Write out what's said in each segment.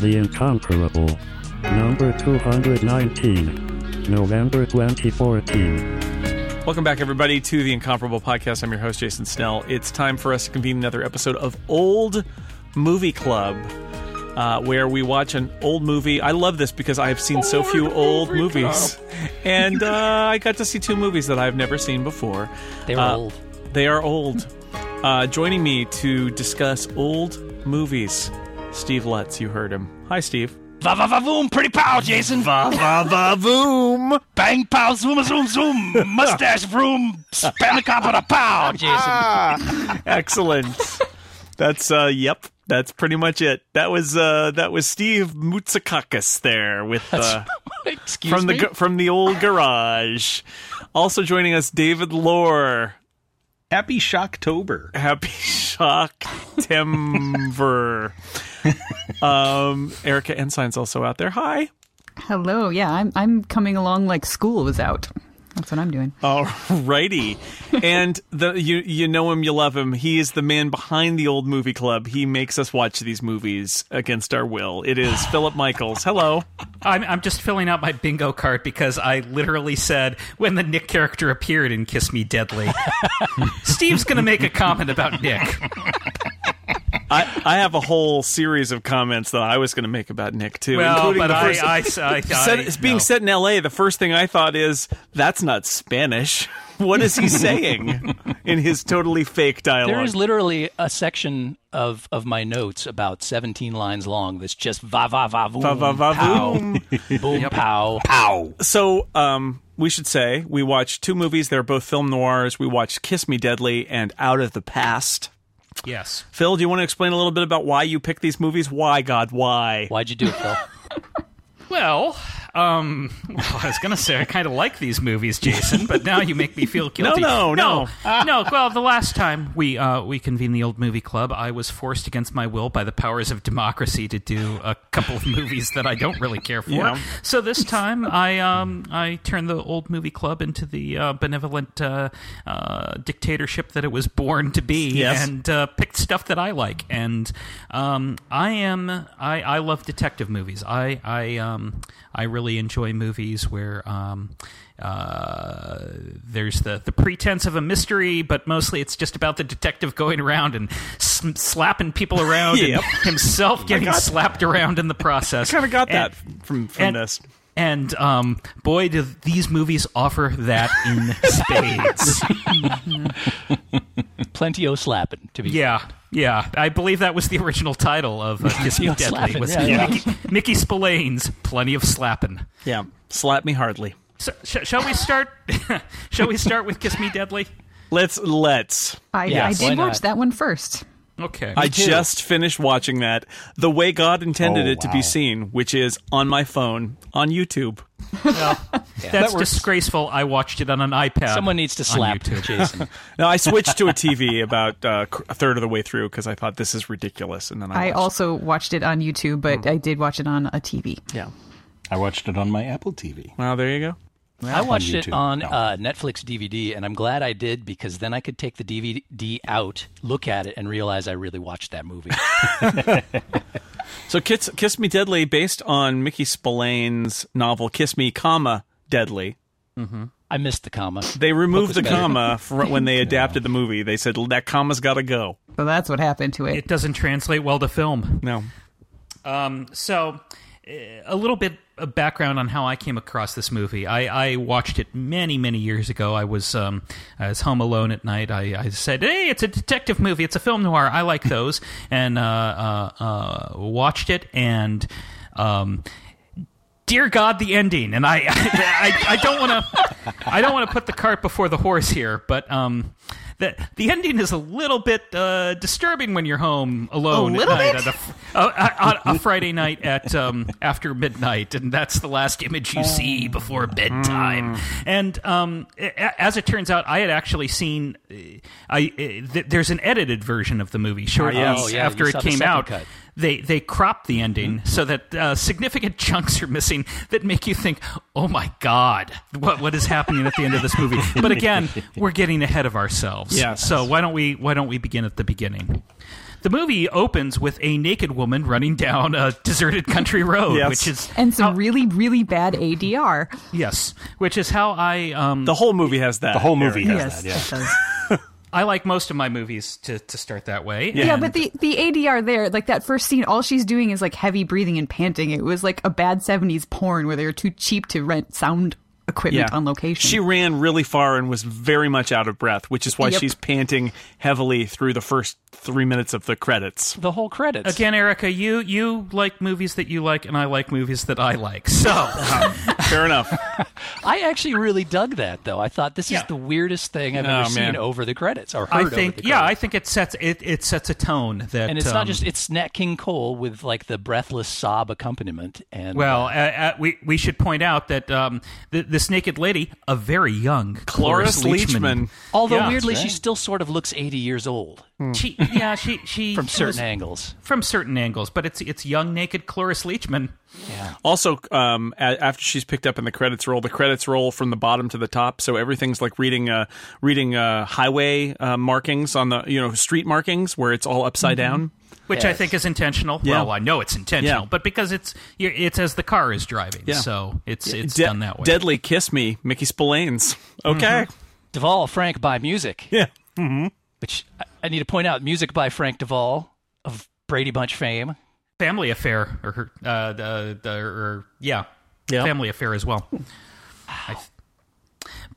The Incomparable. Number 219. November 2014. Welcome back, everybody, to the Incomparable Podcast. I'm your host, Jason Snell. It's time for us to convene another episode of Old Movie Club, uh, where we watch an old movie. I love this because I've seen so few old movies. And uh, I got to see two movies that I've never seen before. They were Uh, old. They are old. Uh, joining me to discuss old movies, Steve Lutz. You heard him. Hi, Steve. Va va va voom, pretty pow, Jason. Va va va voom. Bang pow, zoom zoom zoom. Mustache vroom, spanakopita pow, Jason. Excellent. That's uh yep. That's pretty much it. That was uh that was Steve Mutsakakis there with uh Excuse from the me. gu- from the old garage. Also joining us David Loehr. Happy Shocktober. Happy Shock Timber. um Erika Ensign's also out there. Hi. Hello. Yeah, I'm I'm coming along like school was out. That's what I'm doing. Alrighty. and the you you know him, you love him. He is the man behind the old movie club. He makes us watch these movies against our will. It is Philip Michaels. Hello. I'm, I'm just filling out my bingo card because I literally said when the Nick character appeared in Kiss Me Deadly, Steve's going to make a comment about Nick. I, I have a whole series of comments that I was going to make about Nick too, Well, including but the first. I, I, I, set, it's being no. set in L.A. The first thing I thought is that's not Spanish. What is he saying in his totally fake dialogue? There is literally a section of, of my notes about 17 lines long that's just va va va voom, Va, va, va, pow, voom. boom pow. Pow. so, um, we should say we watched two movies. They're both film noirs. We watched Kiss Me Deadly and Out of the Past. Yes. Phil, do you want to explain a little bit about why you picked these movies? Why, God, why? Why'd you do it, Phil? Well, um, well, I was going to say I kind of like these movies, Jason, but now you make me feel guilty. no, no. no, no. Well, the last time we uh, we convened the old movie club, I was forced against my will by the powers of democracy to do a couple of movies that I don't really care for. Yeah. So this time, I um I turned the old movie club into the uh, benevolent uh, uh, dictatorship that it was born to be, Yes. and uh, picked stuff that I like. And um, I am I, I love detective movies. I I um I really enjoy movies where um. Uh, there's the, the pretense of a mystery, but mostly it's just about the detective going around and s- slapping people around Yep. and himself getting slapped around in the process. I kind of got And- that from from and, this. And um, boy, do these movies offer that in spades. Plenty o slapping, to be yeah, yeah. I believe that was the original title of uh, Kiss Me Deadly. slappin', Was yeah, yeah. Mickey, Mickey Spillane's "Plenty of Slapping." Yeah, slap me hardly. So, sh- shall we start? shall we start with "Kiss Me Deadly"? Let's let's. I, Yes, I did watch that one first. Okay. I just finished watching that the way God intended Oh, it to be seen, which is on my phone on YouTube. That's disgraceful. I watched it on an iPad. Someone needs to slap YouTube. Jason. Now I switched to a TV about uh, a third of the way through because I thought this is ridiculous, and then I, I watched- also watched it on YouTube, but I did watch it on a TV. yeah. I watched it on my Apple TV. Well, there you go. I watched it on No. uh, Netflix DVD, and I'm glad I did because then I could take the DVD out, look at it, and realize I really watched that movie. So Kiss, Kiss Me Deadly, based on Mickey Spillane's novel Kiss Me, comma Deadly. I missed the comma. They removed the better. comma for when they adapted the movie. They said that comma's got to go. So that's what happened to it. It doesn't translate well to film. No. Um, so, uh, a little bit of background on how I came across this movie. I, I watched it many, many years ago. I was um, I was home alone at night. I, I said, "Hey, it's a detective movie. It's a film noir. I like those," and uh, uh, uh, watched it and. Um, Dear God, the ending, and I, I, I don't want to, I don't want to put the cart before the horse here, but um, the the ending is a little bit uh, disturbing when you're home alone A little at night bit? at a, uh, on a Friday night at um, after midnight, and that's the last image you see before bedtime. And um, as it turns out, I had actually seen, uh, I uh, there's an edited version of the movie shortly. Oh, yeah, after it came out. cut. They they crop the ending so that uh, significant chunks are missing that make you think, "Oh my God, what what is happening at the end of this movie?" But again, we're getting ahead of ourselves. Yes. So why don't we why don't we begin at the beginning? The movie opens with a naked woman running down a deserted country road, Yes. which is And some how- really, really bad ADR. yes, which is how I um, The whole movie has that. The whole movie has yes, that, yeah. It does. I like most of my movies to to start that way. Yeah, And- but the the ADR there, like that first scene, all she's doing is like heavy breathing and panting. It was like a bad '70s porn where they were too cheap to rent sound equipment on location. She ran really far and was very much out of breath, which is why Yep. she's panting heavily through the first three minutes of the credits. The whole credits. Again, Erika, you you like movies that you like, and I like movies that I like. So Fair enough. I actually really dug that, though. I thought this Yeah. is the weirdest thing I've Oh, ever seen over the credits or heard I over think, the yeah, I think it sets it it sets a tone that, and it's um, not just it's Nat King Cole with like the breathless sob accompaniment and Well, uh, uh, uh, we we should point out that um, th- this naked lady, a very young Cloris Leachman. although yeah, weirdly that's she still sort of looks 80 years old She, yeah, she she from certain was- angles. from certain angles, but it's it's young naked Cloris Leachman. Also, um, a- after she's picked up in the credits roll, the credits roll from the bottom to the top, so everything's like reading uh, reading uh, highway uh, markings on the you know street markings where it's all upside down. Which I think is intentional. Yeah. Well, I know it's intentional, Yeah. but because it's you're, it's as the car is driving, Yeah. so it's it's De- done that way. Deadly Kiss Me, Mickey Spillane's. Mm-hmm. Okay. De Vol Frank by music, Yeah. Mm-hmm. which I, I need to point out music by Frank De Vol of Brady Bunch fame. Family Affair, or her- uh, the the or yeah, Yeah. Family Affair as well. Hmm. I th-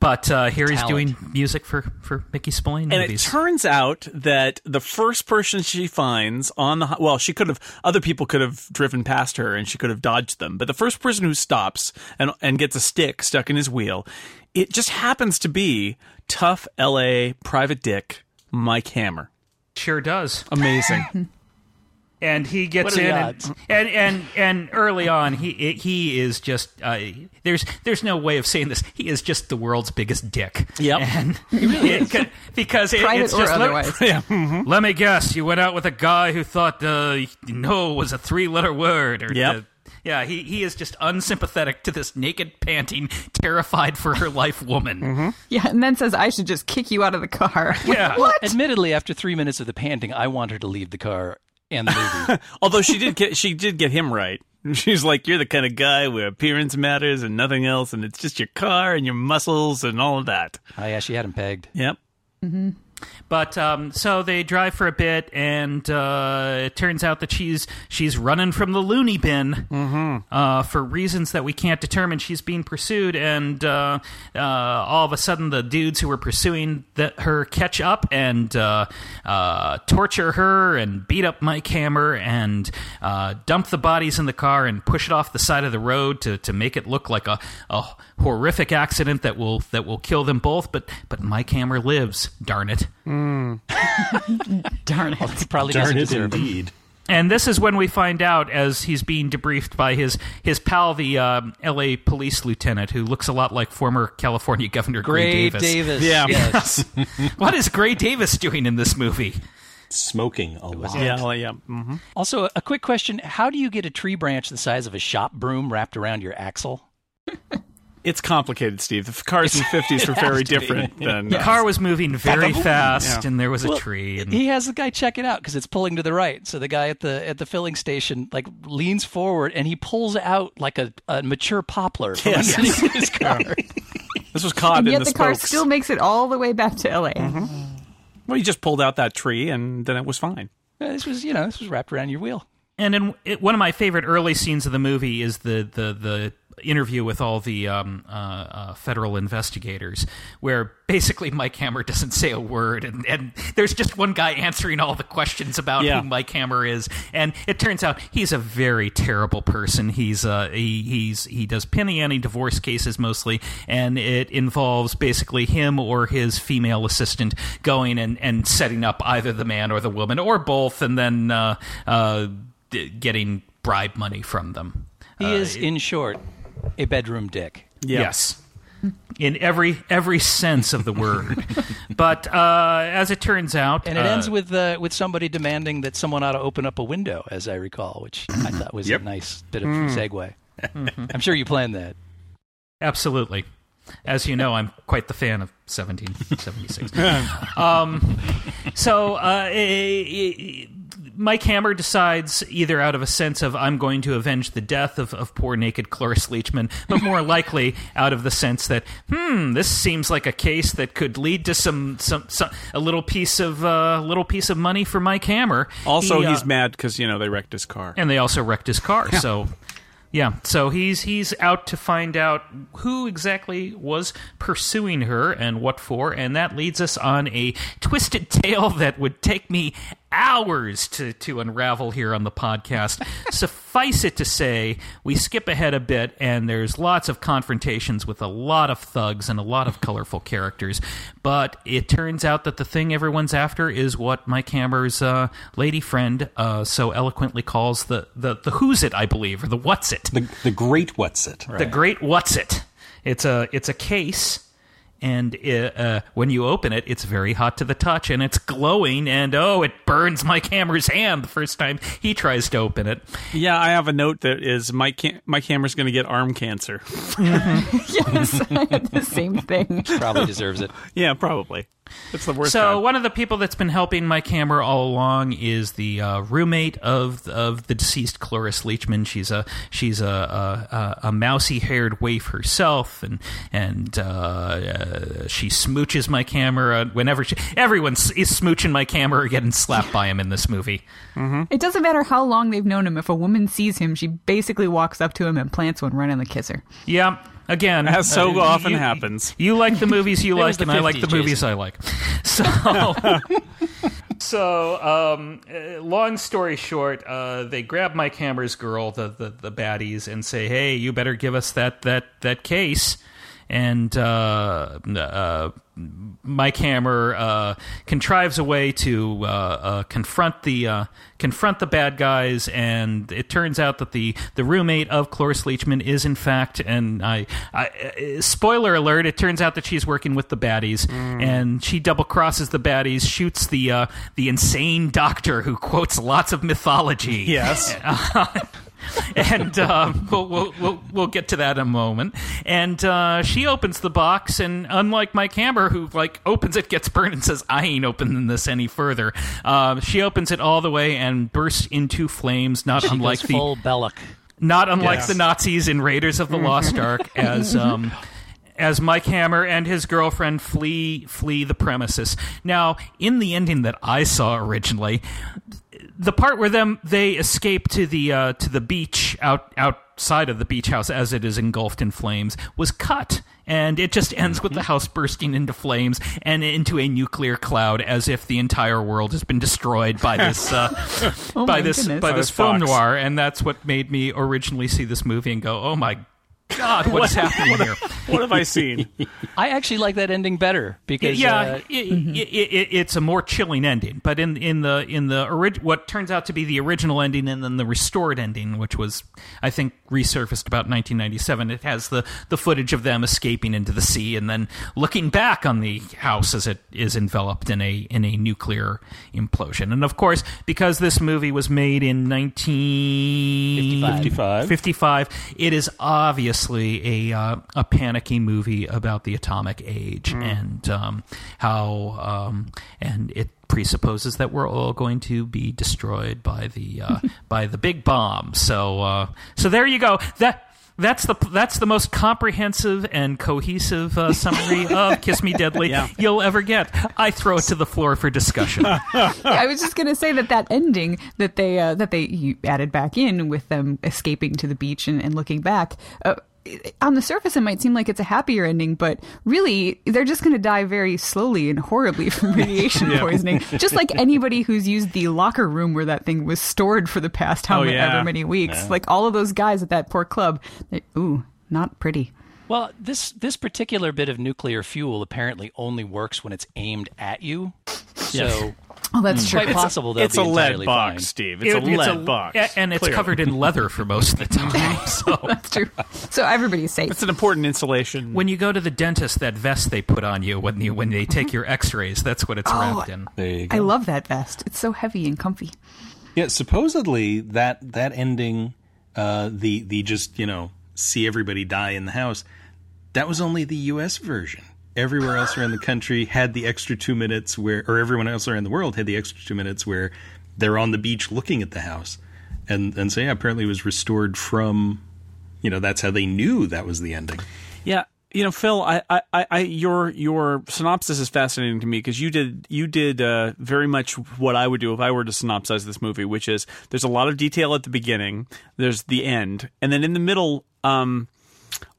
but uh, here he's doing music for for Mickey Spillane And movies. it turns out that the first person she finds on the well, she could have other people could have driven past her and she could have dodged them, but the first person who stops and and gets a stick stuck in his wheel, it just happens to be tough L.A. private dick Mike Hammer. sure does. Amazing. and he gets What are the in and, and and and early on he he is just uh, there's there's no way of saying this he is just the world's biggest dick Yep. and it- because it, it's or just let- otherwise. yeah. let me guess you went out with a guy who thought uh, no was a three letter word or Yep. the- yeah, he, he is just unsympathetic to this naked, panting, terrified for her life woman. yeah, and then says I should just kick you out of the car. Yeah. What? Admittedly, after three minutes of the panting, I want her to leave the car and the movie. Although she did get she did get him right. She's like, you're the kind of guy where appearance matters and nothing else, and it's just your car and your muscles and all of that. oh yeah, she had him pegged. Yep. Mm-hmm. But um, so they drive for a bit, and uh, it turns out that she's she's running from the loony bin uh, for reasons that we can't determine. She's being pursued, and uh, uh, all of a sudden, the dudes who were pursuing the, her catch up and uh, uh, torture her and beat up Mike Hammer and uh, dump the bodies in the car and push it off the side of the road to, to make it look like a, a horrific accident that will that will kill them both. But but Mike Hammer lives. Darn it. Darn it. He probably Darn doesn't it, deserve it. indeed. And this is when we find out, as he's being debriefed by his his pal, the um, L.A. police lieutenant, who looks a lot like former California Governor Gray, Gray Davis. Davis. Yeah. Yes. What is Gray Davis doing in this movie? Smoking a lot. Yeah. Well, yeah. hmm also, a quick question: How do you get a tree branch the size of a shop broom wrapped around your axle? It's complicated, Steve. The cars in the fifties were very to be. different than The car was moving very fast, Yeah. and there was a tree. And He has the guy check it out because it's pulling to the right. So the guy at the at the filling station like leans forward and he pulls out like a, a mature poplar from Yes. underneath his car. This was caught And in yet the, the, car still makes it all the way back to LA. Well, you just pulled out that tree, and then it was fine. Uh, this was you know this was wrapped around your wheel. And in it, one of my favorite early scenes of the movie is the the the interview with all the um, uh, uh, federal investigators, where basically Mike Hammer doesn't say a word, and, and there's just one guy answering all the questions about Yeah. who Mike Hammer is, and it turns out he's a very terrible person. He's uh, he he's he does penny ante divorce cases mostly, and it involves basically him or his female assistant going and and setting up either the man or the woman or both, and then uh, uh, d- getting bribe money from them. He Uh, is, in short, a bedroom dick. Yeah. Yes. in every every sense of the word. but uh, as it turns out, And it uh, ends with uh, with somebody demanding that someone ought to open up a window, as I recall, which I thought was Yep. a nice bit of segue. I'm sure you planned that. Absolutely. As you know, I'm quite the fan of 1776. um, so, uh, Mike Hammer decides either out of a sense of I'm going to avenge the death of, of poor naked Cloris Leachman, but more likely out of the sense that hmm, this seems like a case that could lead to some some, some a little piece of uh, little piece of money for Mike Hammer. Also, He, uh, he's mad because you know they wrecked his car. and they also wrecked his car. So, yeah, so he's he's out to find out who exactly was pursuing her and what for, and that leads us on a twisted tale that would take me hours to to unravel here on the podcast. Suffice it to say, we skip ahead a bit, and there's lots of confrontations with a lot of thugs and a lot of colorful characters. But it turns out that the thing everyone's after is what Mike Hammer's uh, lady friend uh, so eloquently calls the, the the who's it, I believe, or the what's it, The, the great what's it. the great what's it. It's a it's a case. And it, uh, when you open it, it's very hot to the touch, and it's glowing, and oh, it burns Mike Hammer's hand the first time he tries to open it. Yeah, I have a note that is Mike Cam- Mike Hammer's going to get arm cancer. yes, I had the same thing. Probably deserves it. yeah, probably. It's the worst. So kind. one of the people that's been helping Mike Hammer all along is the uh, roommate of of the deceased Cloris Leachman. She's a she's a a, a, a mousy haired waif herself, and and uh, uh, she smooches Mike Hammer uh, whenever she everyone is smooching Mike Hammer or getting slapped by him in this movie. It doesn't matter how long they've known him. If a woman sees him, she basically walks up to him and plants one right on the kisser. Yeah. Again, As so uh, often you- happens. You like the movies you like, the and I like the 50s, movies I like. So, so um, uh, long story short, uh, they grab Mike Hammer's girl, the, the the baddies, and say, "Hey, you better give us that that that case." And uh, uh, Mike Hammer uh, contrives a way to uh, uh, confront the uh, confront the bad guys, and it turns out that the, the roommate of Cloris Leachman is in fact, and I, I spoiler alert, it turns out that she's working with the baddies, and she double crosses the baddies, shoots the uh, the insane doctor who quotes lots of mythology. Yes, and um, we'll, we'll, we'll, we'll get to that in a moment. And uh, she opens the box, and unlike Mike Hammer, who like opens it, gets burned, and says, "I ain't opening this any further," uh, she opens it all the way and bursts into flames. Not She unlike the full Belloq. not unlike Yes. the Nazis in Raiders of the Lost Ark, as um, as Mike Hammer and his girlfriend flee flee the premises. Now, in the ending that I saw originally, the part where them they escape to the uh, to the beach out outside of the beach house as it is engulfed in flames was cut. And it just ends with the house bursting into flames and into a nuclear cloud, as if the entire world has been destroyed by this uh, Oh by this goodness. by this film noir, and that's what made me originally see this movie and go, "Oh my god, what's happening here?" What have I seen? I actually like that ending better because yeah, uh, i i i it's a more chilling ending. But in in the in the orig- what turns out to be the original ending and then the restored ending, which was I think resurfaced about 1997, it has the the footage of them escaping into the sea and then looking back on the house as it is enveloped in a in a nuclear implosion. And of course, because this movie was made in 1955, 55. 55, it is obviously a uh, a movie about the atomic age and um, how um, and it presupposes that we're all going to be destroyed by the uh, by the big bomb. So uh, so there you go. That that's the that's the most comprehensive and cohesive uh, summary of Kiss Me Deadly Yeah. you'll ever get. I throw it to the floor for discussion. I was just gonna say that that ending that they uh, that they you added back in with them escaping to the beach and, and looking back. Uh, on the surface, it might seem like it's a happier ending, but really, they're just going to die very slowly and horribly from radiation poisoning. Just like anybody who's used the locker room where that thing was stored for the past Oh, however yeah. many weeks. Like all of those guys at that poor club. They, ooh, not pretty. Well, this this particular bit of nuclear fuel apparently only works when it's aimed at you. So Oh, that's It's true. quite possible they'll it's be a lead box, fine. Steve. It's It- a lead box, and it's clearly. covered in leather for most of the time. so That's true. So everybody's safe. It's an important insulation. when you go to the dentist, that vest they put on you when you when they take your X-rays, that's what it's Oh, wrapped in. There you go. I love that vest. It's so heavy and comfy. Yeah, supposedly that that ending, uh, the the just you know see everybody die in the house, that was only the U.S. version. Everywhere else around the country had the extra two minutes where, or everyone else around the world had the extra two minutes where they're on the beach looking at the house, and and so yeah, apparently it was restored from, you know, that's how they knew that was the ending. Yeah, you know, Phil, I, I, I- your your synopsis is fascinating to me because you did you did uh, very much what I would do if I were to synopsize this movie, which is there's a lot of detail at the beginning, there's the end, and then in the middle, um,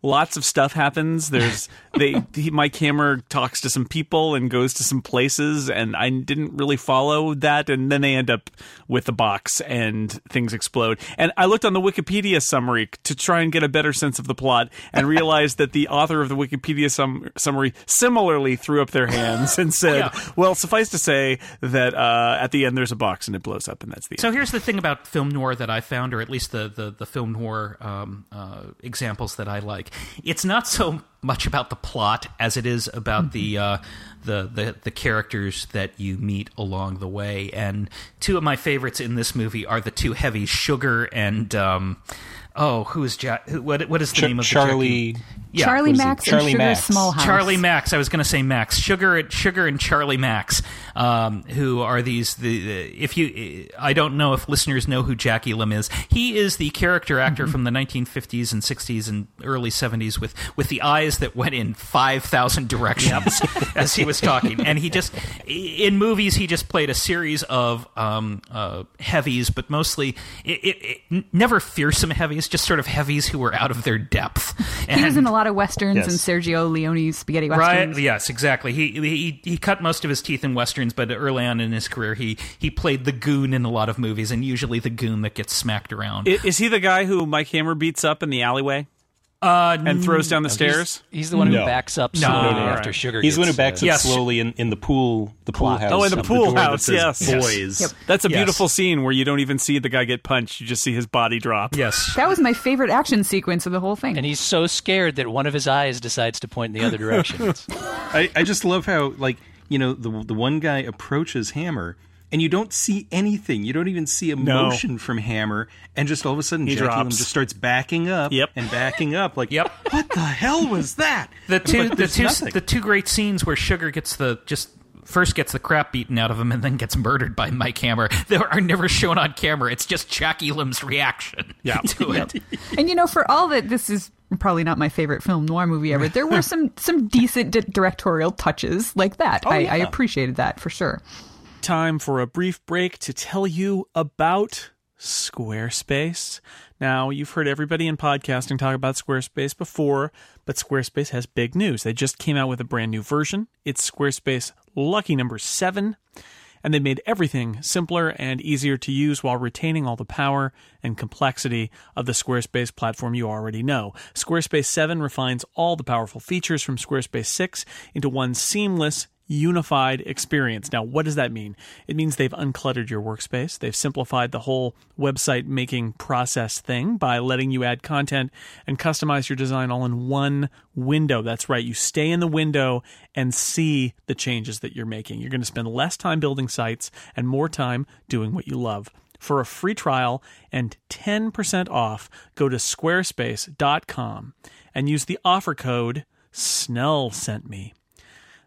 lots of stuff happens. There's they he, Mike Hammer talks to some people and goes to some places, and I didn't really follow that, and then they end up with the box and things explode. And I looked on the Wikipedia summary to try and get a better sense of the plot, and realized that the author of the Wikipedia sum- summary similarly threw up their hands and said, "Well, suffice to say that uh, at the end there's a box and it blows up, and that's the end." So here's the thing about film noir that I found, or at least the the, the film noir um, uh, examples that I like. It's not so much about the plot as it is about the, uh, the the the characters that you meet along the way. And two of my favorites in this movie are the two heavies, Sugar and um, oh, who is Jack? Who, what what is the Ch- name of the Charlie. Jackie? Yeah, Charlie what is it? Max Charlie and Sugar Max. Smallhouse. Charlie Max. I was going to say Max. Sugar, Sugar, and Charlie Max, um, who are these? The, the if you, I don't know if listeners know who Jackie Elam is. He is the character actor from the 1950s and 60s and early 70s with with the eyes that went in 5,000 directions as he was talking, and he just in movies he just played a series of um, uh, heavies, but mostly it, it, it, never fearsome heavies, just sort of heavies who were out of their depth. He was in a lot of westerns Yes. and Sergio Leone's spaghetti westerns. Right. Yes. Exactly. He, he he cut most of his teeth in westerns, but early on in his career, he he played the goon in a lot of movies, and usually the goon that gets smacked around. I- Is he the guy who Mike Hammer beats up in the alleyway uh, and throws down the stairs? He's the one who No. backs up slowly All after right. sugar. He's the one who backs uh, up Yes. slowly in, in the pool, the pool house. Oh, in the pool door that house, says yes. Boys. Yep. That's a Yes. beautiful scene where you don't even see the guy get punched; you just see his body drop. yes. That was my favorite action sequence of the whole thing. and he's so scared that one of his eyes decides to point in the other direction. I, I just love how like you know the the one guy approaches Hammer and you don't see anything. You don't even see a No. motion from Hammer, and just all of a sudden He Jackie Elam drops. just starts backing up Yep. and backing up. Like, Yep. what the hell was that? The two Like, the two nothing. the two great scenes where Sugar gets the just. First gets the crap beaten out of him and then gets murdered by Mike Hammer. They are never shown on camera. It's just Jackie Elam's reaction Yeah. to it. And you know, for all that this is probably not my favorite film noir movie ever, there were some some decent di- directorial touches like that. Oh, I, I appreciated that for sure. Time for a brief break to tell you about Squarespace. Now, you've heard everybody in podcasting talk about Squarespace before, but Squarespace has big news. They just came out with a brand new version. It's Squarespace Lucky Number 7, and they made everything simpler and easier to use while retaining all the power and complexity of the Squarespace platform you already know. Squarespace 7 refines all the powerful features from Squarespace 6 into one seamless unified experience. Now, what does that mean? It means they've uncluttered your workspace. They've simplified the whole website making process thing by letting you add content and customize your design all in one window. That's right. You stay in the window and see the changes that you're making. You're going to spend less time building sites and more time doing what you love. For a free trial and 10% off, go to squarespace.com and use the offer code SNELL sent me.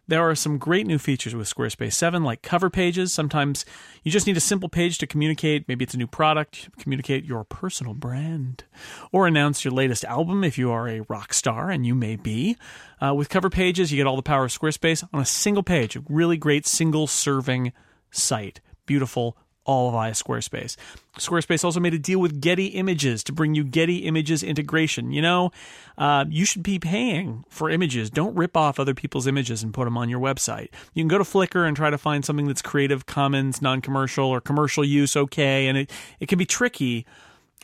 There are some great new features with Squarespace 7, like cover pages. Sometimes you just need a simple page to communicate. Maybe it's a new product, communicate your personal brand, or announce your latest album if you are a rock star, and you may be. Uh, with cover pages, you get all the power of Squarespace on a single page. A really great single serving site. Beautiful, all via Squarespace. Squarespace also made a deal with Getty Images to bring you Getty Images integration. You know, uh, you should be paying for images. Don't rip off other people's images and put them on your website. You can go to Flickr and try to find something that's Creative Commons, non commercial, or commercial use okay, and it, it can be tricky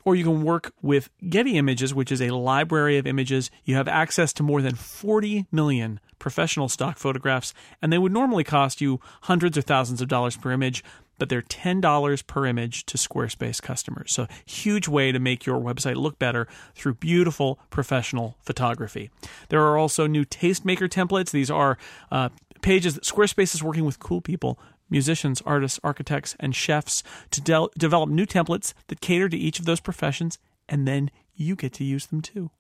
or you can work with Getty Images, which is a library of images. You have access to more than 40 million professional stock photographs, and they would normally cost you hundreds or thousands of dollars per image, but they're $10 per image to Squarespace customers. So, huge way to make your website look better through beautiful professional photography. There are also new tastemaker templates. These are uh, pages that Squarespace is working with cool people musicians, artists, architects, and chefs to de- develop new templates that cater to each of those professions, and then you get to use them too.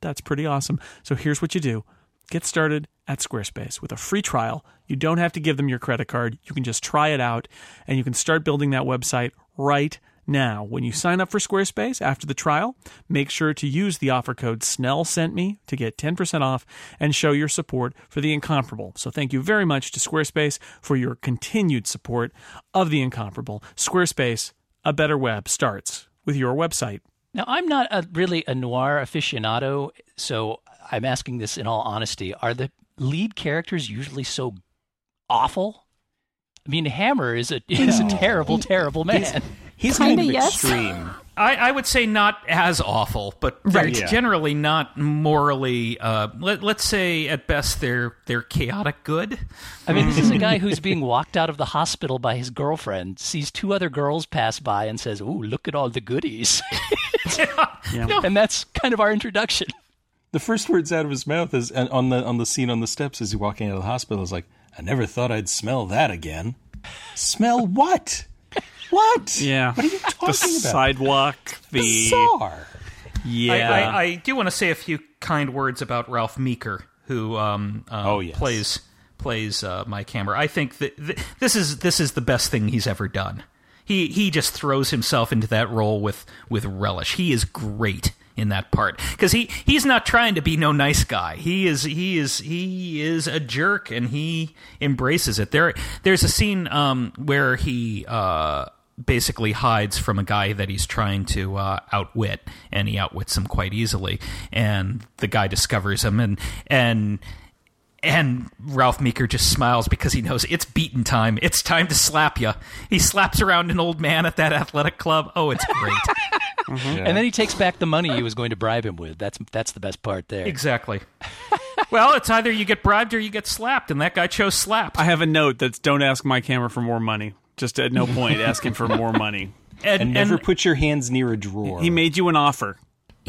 That's pretty awesome. So here's what you do get started at Squarespace with a free trial. You don't have to give them your credit card, you can just try it out, and you can start building that website right now, when you sign up for Squarespace after the trial, make sure to use the offer code Snell sent me to get 10% off and show your support for the incomparable. So thank you very much to Squarespace for your continued support of the incomparable. Squarespace, a better web starts with your website. Now, I'm not a, really a noir aficionado, so I'm asking this in all honesty. Are the lead characters usually so awful? I mean, Hammer is a is a terrible, terrible man. He's Kinda kind of yes. extreme. I, I would say not as awful, but they're Right. Yeah. generally not morally. Uh, let, let's say at best they're they're chaotic good. I mean, this is a guy who's being walked out of the hospital by his girlfriend, sees two other girls pass by, and says, "Ooh, look at all the goodies." And that's kind of our introduction. The first words out of his mouth is and on the on the scene on the steps as he's walking out of the hospital is like, "I never thought I'd smell that again." Smell what? What? Yeah. What are you talking the about? sidewalk, the. Bizarre. Yeah. I, I, I do want to say a few kind words about Ralph Meeker, who um, uh, Oh, yes. plays plays uh, Mike Hammer. I think that th- this is this is the best thing he's ever done. He he just throws himself into that role with with relish. He is great in that part because he he's not trying to be no nice guy. He is he is he is a jerk and he embraces it. There there's a scene um, where he. Uh, basically hides from a guy that he's trying to uh, outwit, and he outwits him quite easily. And the guy discovers him, and and and Ralph Meeker just smiles because he knows it's beaten time. It's time to slap you. He slaps around an old man at that athletic club. Oh, it's great. Mm-hmm. And then he takes back the money he was going to bribe him with. That's that's the best part there. exactly. well, it's either you get bribed or you get slapped, and that guy chose slap. I have a note that's don't ask Mike Hammer for more money. Just at no point ask him for more money. And never put your hands near a drawer. He made you an offer.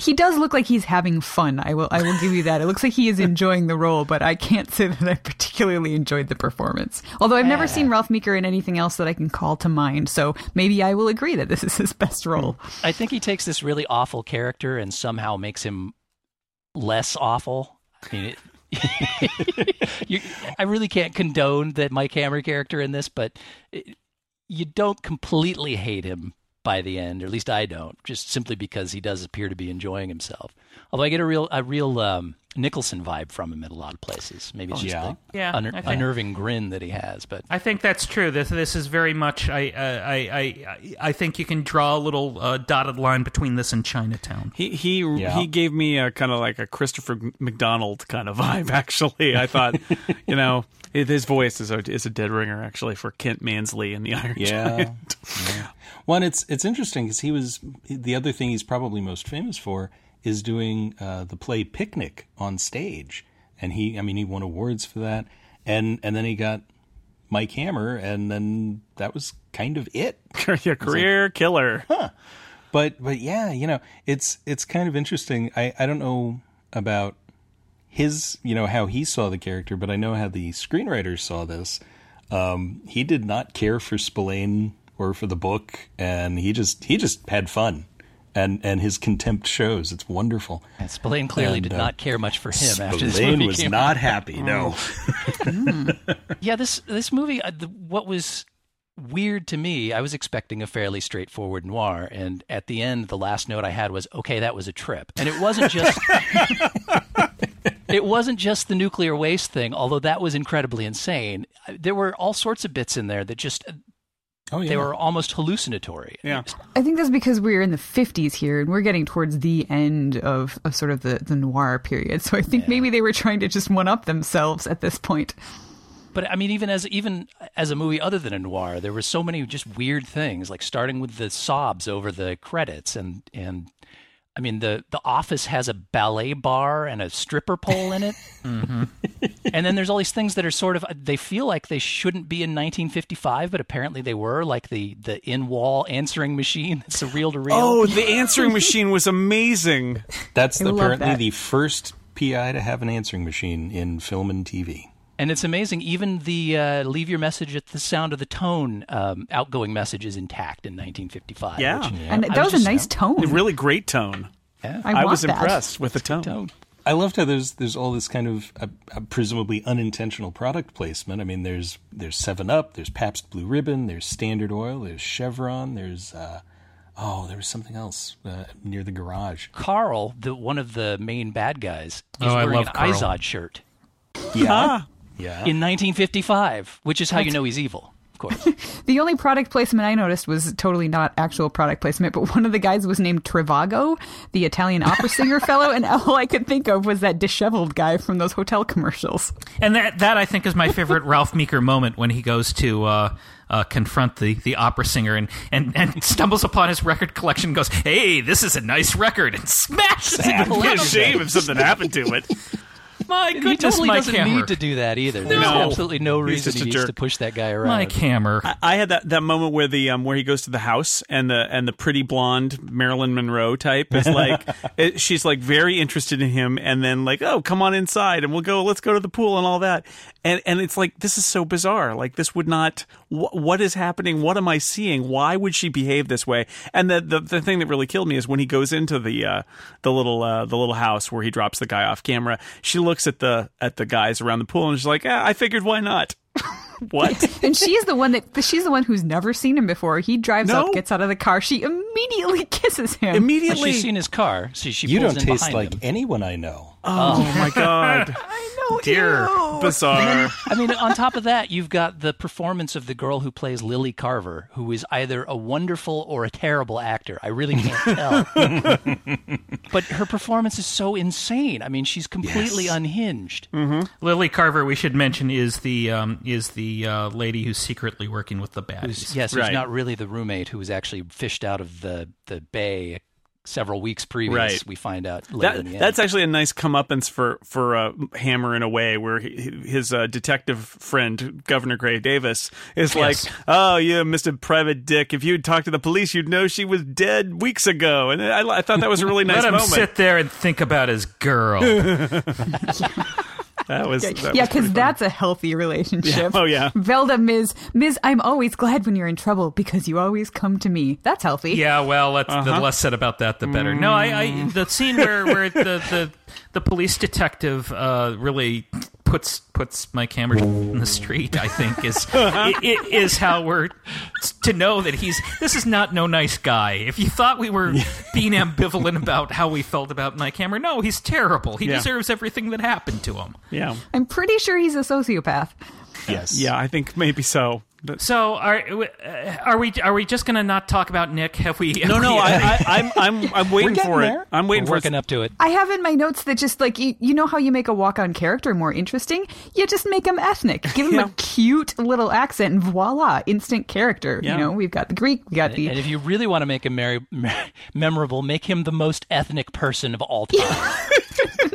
He does look like he's having fun. I will I will give you that. It looks like he is enjoying the role, but I can't say that I particularly enjoyed the performance. Although I've never seen Ralph Meeker in anything else that I can call to mind, so maybe I will agree that this is his best hmm. role. I think he takes this really awful character and somehow makes him less awful. I mean, it, you, I really can't condone that Mike Hammer character in this, but it, you don't completely hate him by the end, or at least I don't, just simply because he does appear to be enjoying himself. Although I get a real a real um, Nicholson vibe from him in a lot of places. Maybe it's just Yeah. the Yeah, uner- I unnerving grin that he has, but I think that's true. This this is very much. I uh, I I I think you can draw a little uh, dotted line between this and Chinatown. He he Yeah. he gave me a kind of like a Christopher McDonald kind of vibe. Actually, I thought, you know, his voice is a is a dead ringer actually for Kent Mansley in the Iron Yeah. Giant. yeah. One, it's it's interesting because he was the other thing he's probably most famous for is doing uh, the play Picnic on stage, and he, I mean, he won awards for that, and and then he got Mike Hammer, and then that was kind of it. yeah, career killer. But but yeah, you know, it's it's kind of interesting. I I don't know about his, you know, how he saw the character, but I know how the screenwriters saw this. Um, he did not care for Spillane or for the book, and he just he just had fun, and and his contempt shows. It's wonderful. and Spillane clearly And, did uh, not care much for him after this Spillane movie was came not happy. No, Yeah, this this movie, uh, the, what was weird to me, I was expecting a fairly straightforward noir, and at the end, the last note I had was, "Okay, that was a trip," and it wasn't just. It wasn't just the nuclear waste thing, although that was incredibly insane. There were all sorts of bits in there that just Oh, yeah. They were almost hallucinatory. Yeah. I think that's because we're in the 50s here and we're getting towards the end of, of sort of the, the noir period. So I think yeah. maybe they were trying to just one up themselves at this point. But I mean, even as even as a movie other than a noir, there were so many just weird things, like starting with the sobs over the credits and and I mean, the the office has a ballet bar and a stripper pole in it, mm-hmm. and then there's all these things that are sort of they feel like they shouldn't be in 1955, but apparently they were, like the the in wall answering machine. It's a reel to reel. Oh, the answering machine was amazing. That's I apparently that. the first PI to have an answering machine in film and TV. And it's amazing, even the uh, leave your message at the sound of the tone um, outgoing message is intact in 1955. Yeah. Which, yeah. And that was, was a nice tone. A really great tone. Yeah. I, I was that. impressed with the tone. tone. I loved how there's there's all this kind of a, presumably unintentional product placement. I mean, there's there's Seven Up, there's Pabst Blue Ribbon, there's Standard Oil, there's Chevron, there's uh, oh, there was something else near the garage. Carl, the one of the main bad guys, is oh, wearing an Izod shirt. Yeah in 1955, which is how you know he's evil. Of course. the only product placement I noticed was totally not actual product placement, but one of the guys was named Trivago, the Italian opera singer fellow, and all I could think of was that disheveled guy from those hotel commercials. And that that I think is my favorite Ralph Meeker moment when he goes to uh, uh, confront the, the opera singer and, and, and stumbles upon his record collection and goes, Hey, this is a nice record, and smashes it. What a shame if something happened to it. My goodness, he totally Mike doesn't Hammer. need to do that either. There's no. absolutely no reason he needs to push that guy around. Mike Hammer. I, I, had that, that moment where the um, where he goes to the house and the and the pretty blonde Marilyn Monroe type is like it, she's like very interested in him and then like oh come on inside and we'll go let's go to the pool and all that and and it's like this is so bizarre like this would not wh- what is happening what am i seeing why would she behave this way and the, the the thing that really killed me is when he goes into the uh, the little uh, the little house where he drops the guy off camera she looks at the at the guys around the pool and she's like ah, i figured why not what? and she's the one that she's the one who's never seen him before. He drives no. up, gets out of the car. She immediately kisses him. Immediately, she's seen his car. So she you don't taste like him. anyone I know. Oh, my god! I Oh, dear, bizarre. I mean, on top of that, you've got the performance of the girl who plays Lily Carver, who is either a wonderful or a terrible actor. I really can't tell. but her performance is so insane. I mean, she's completely yes. unhinged. Mm-hmm. Lily Carver, we should mention, is the um, is the uh, lady who's secretly working with the baddies. Who's, yes, right. who's not really the roommate who was actually fished out of the the bay several weeks previous. Right. We find out later. That, that's actually a nice comeuppance for for uh, Hammer in a way, where he, his uh, detective friend Governor Gray Davis is yes. like, "Oh, you, Mister Private Dick. If you'd talked to the police, you'd know she was dead weeks ago." And I, I thought that was a really nice Let him moment. Sit there and think about his girl. That was that yeah, because that's a healthy relationship. Yeah. Oh yeah, Velda, Ms. Ms. I'm always glad when you're in trouble because you always come to me. That's healthy. Yeah, well, uh-huh. the less said about that, the better. Mm. No, I, I the scene where where the the, the police detective uh, really puts puts Mike Hammer in the street. I think is it, it is how we're to know that he's this is not no nice guy. If you thought we were being ambivalent about how we felt about Mike Hammer, no, he's terrible. He Yeah. deserves everything that happened to him. Yeah. I'm pretty sure he's a sociopath. Yes. Yeah, I think maybe so. But so are uh, are we are we just going to not talk about Nick? Have we? Have no, no. We, I, am I'm, I'm I'm waiting for there. it. I'm waiting We're working for up to it. I have in my notes that just like you, you know how you make a walk on character more interesting. You just make him ethnic. Give him yeah. a cute little accent, and voila, instant character. Yeah. You know, we've got the Greek, we got and, the. And if you really want to make him mer- memorable, make him the most ethnic person of all time.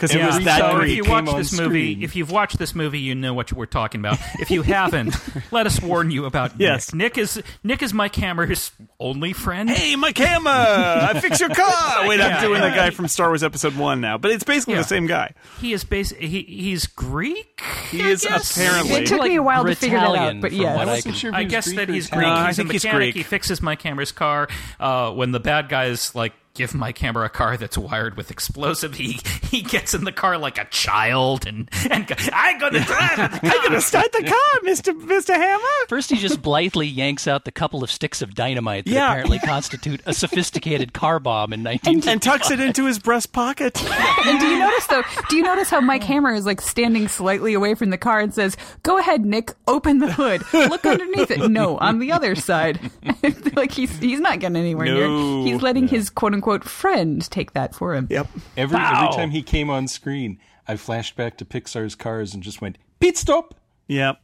because yeah. it was that so. If you watch this screen. movie, if you've watched this movie, you know what we're talking about. If you haven't, let us warn you about yes. Nick. Nick is Nick is Mike Hammer's only friend. Hey, Mike Hammer, I fix your car. Wait, yeah, I'm doing yeah. the guy from Star Wars Episode One now, but it's basically the same guy. He is bas- he, he's Greek. He I is guess? apparently. It took me a while to figure that out, but yeah, I sure. I guess Greek that he's Greek. Uh, he's I think a mechanic. He's Greek. He fixes Mike Hammer's car uh, when the bad guys like give Mike Hammer a car that's wired with explosive. He he gets in the car like a child and and go, I'm gonna drive. it." I'm gonna start the car, Mister Mister Hammer. First, he just blithely yanks out the couple of sticks of dynamite that Yeah. apparently constitute a sophisticated car bomb in 19. And tucks it into his breast pocket. And do you notice though? Do you notice how Mike Hammer is like standing slightly away from the car and says, "Go ahead, Nick, open the hood. Look underneath it." No, on the other side. like he's he's not getting anywhere No. near. He's letting his quote unquote friend take that for him. Yep. Every Pow. every time he came on screen, I flashed back to Pixar's Cars and just went pit stop. Yep.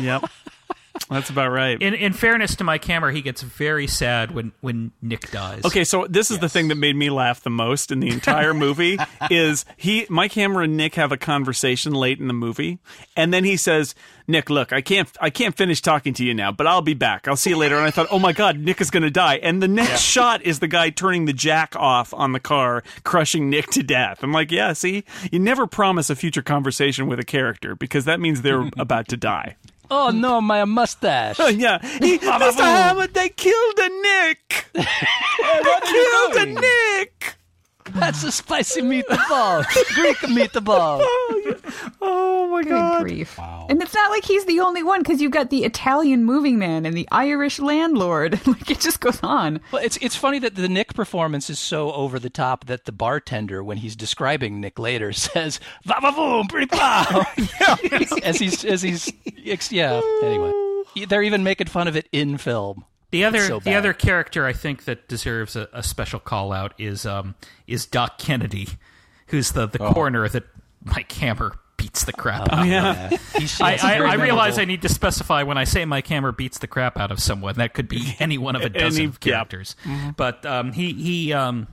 Yep. That's about right. In in fairness to Mike Hammer, he gets very sad when when Nick dies. Okay, so this is the thing that made me laugh the most in the entire movie is he Mike Hammer and Nick have a conversation late in the movie and then he says, "Nick, look, I can't I can't finish talking to you now, but I'll be back. I'll see you later." And I thought, "Oh my god, Nick is going to die." And the next shot is the guy turning the jack off on the car, crushing Nick to death. I'm like, "Yeah, see? You never promise a future conversation with a character because that means they're about to die." Oh no, my mustache! Oh, yeah. He, Mr. Hammer, they killed a Nick. they killed a Nick. That's a spicy meatball, Greek meatball. Oh, oh my Good god. grief. And it's not like he's the only one because you've got the Italian moving man and the Irish landlord. like it just goes on. Well, it's it's funny that the Nick performance is so over the top that the bartender, when he's describing Nick later, says "Va va voom, pretty pow," as he's as he's yeah. Anyway, they're even making fun of it in film. The other so the other character I think that deserves a, a special call out is um is Doc Kennedy, who's the the coroner that Mike Hammer beats the crap out. of. Yeah. He's, I, I, I realize I need to specify when I say Mike Hammer beats the crap out of someone. That could be any one of a dozen Any- yeah. characters. But um, he he um,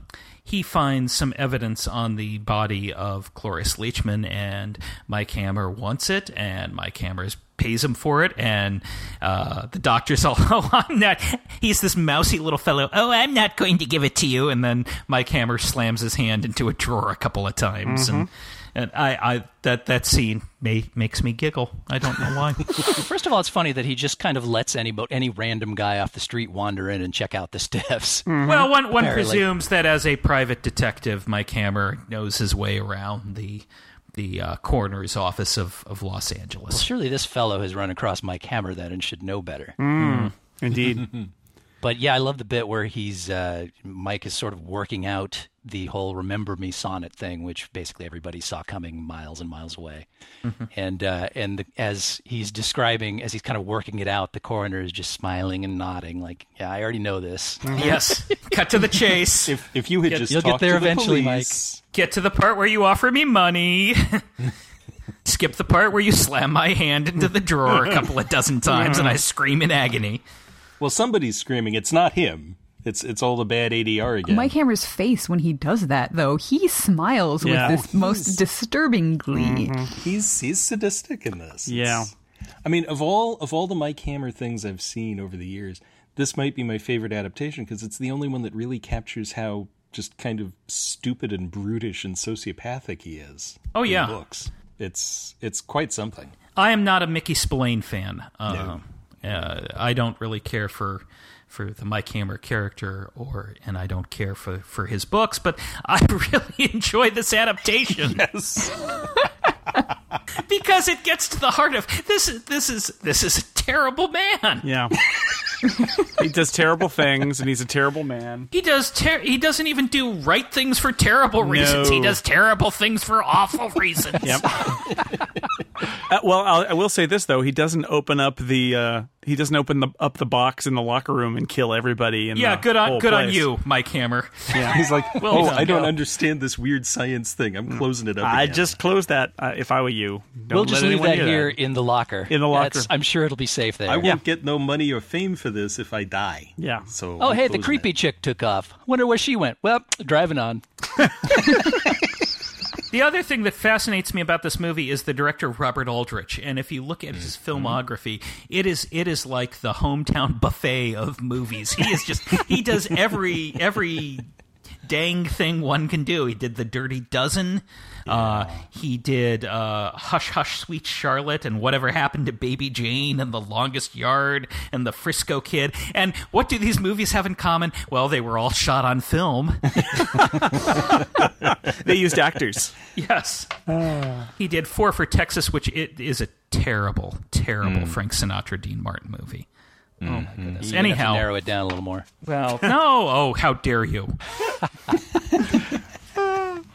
he finds some evidence on the body of Cloris Leachman, and Mike Hammer wants it, and Mike Hammer pays him for it, and uh, the doctor's all, "Oh, I'm not." He's this mousy little fellow. Oh, I'm not going to give it to you. And then Mike Hammer slams his hand into a drawer a couple of times, and and I, I that that scene may, makes me giggle. I don't know why. First of all, it's funny that he just kind of lets any any random guy off the street wander in and check out the stiffs. Mm-hmm. Well, one one Apparently. presumes that as a private detective, Mike Hammer knows his way around the the uh, coroner's office of, of Los Angeles. Surely this fellow has run across Mike Hammer then and should know better. Mm. Hmm. Indeed. But yeah, I love the bit where he's uh, Mike is sort of working out the whole "Remember Me" sonnet thing, which basically everybody saw coming miles and miles away. And uh, and the, as he's describing, as he's kind of working it out, the coroner is just smiling and nodding, like, "Yeah, I already know this." yes. Cut to the chase. If if you had just you'll get there to the eventually, Mike. Get to the part where you offer me money. Skip the part where you slam my hand into the drawer a couple of dozen times and I scream in agony. Well, somebody's screaming. It's not him. It's it's all the bad ADR again. Mike Hammer's face when he does that, though, he smiles Yeah. with this most disturbing glee. he's he's sadistic in this. Yeah. It's- I mean, of all of all the Mike Hammer things I've seen over the years, this might be my favorite adaptation because it's the only one that really captures how just kind of stupid and brutish and sociopathic he is. Oh, in yeah. books. It's it's quite something. I am not a Mickey Spillane fan. Uh, uh, I don't really care for for the Mike Hammer character, or and I don't care for for his books. But I really enjoy this adaptation. Yes. because it gets to the heart of this. Is this is this is a terrible man. Yeah. he does terrible things and he's a terrible man. He does. Ter- he doesn't even do right things for terrible reasons. He does terrible things for awful reasons. Yep. Uh, well, I'll, I will say this though: he doesn't open up the uh, he doesn't open the, up the box in the locker room and kill everybody. In Yeah, the good on whole good on you, Mike Hammer. Yeah, he's like, Well oh, done. I don't Go. understand this weird science thing. I'm closing it up. I again." just closed that. Uh, if I were you, Don't we'll just let leave that near here in the locker. In the locker. That's- I'm sure it'll be safe there. I won't get no money or fame for this if I die. Yeah. So Oh, I'm hey, the creepy it. chick took off. Wonder where she went. Well, driving on. The other thing that fascinates me about this movie is the director Robert Aldrich, and if you look at his filmography, it is it is like the hometown buffet of movies. He is just he does every every dang thing one can do. He did The Dirty Dozen. Uh, he did uh, Hush Hush Sweet Charlotte and Whatever Happened to Baby Jane and The Longest Yard and The Frisco Kid. And what do these movies have in common? Well, they were all shot on film. They used actors. yes. He did Four for Texas, which it is a terrible, terrible Frank Sinatra Dean Martin movie. Oh my goodness. You're have to Anyhow, narrow it down a little more. well, no. Oh, how dare you?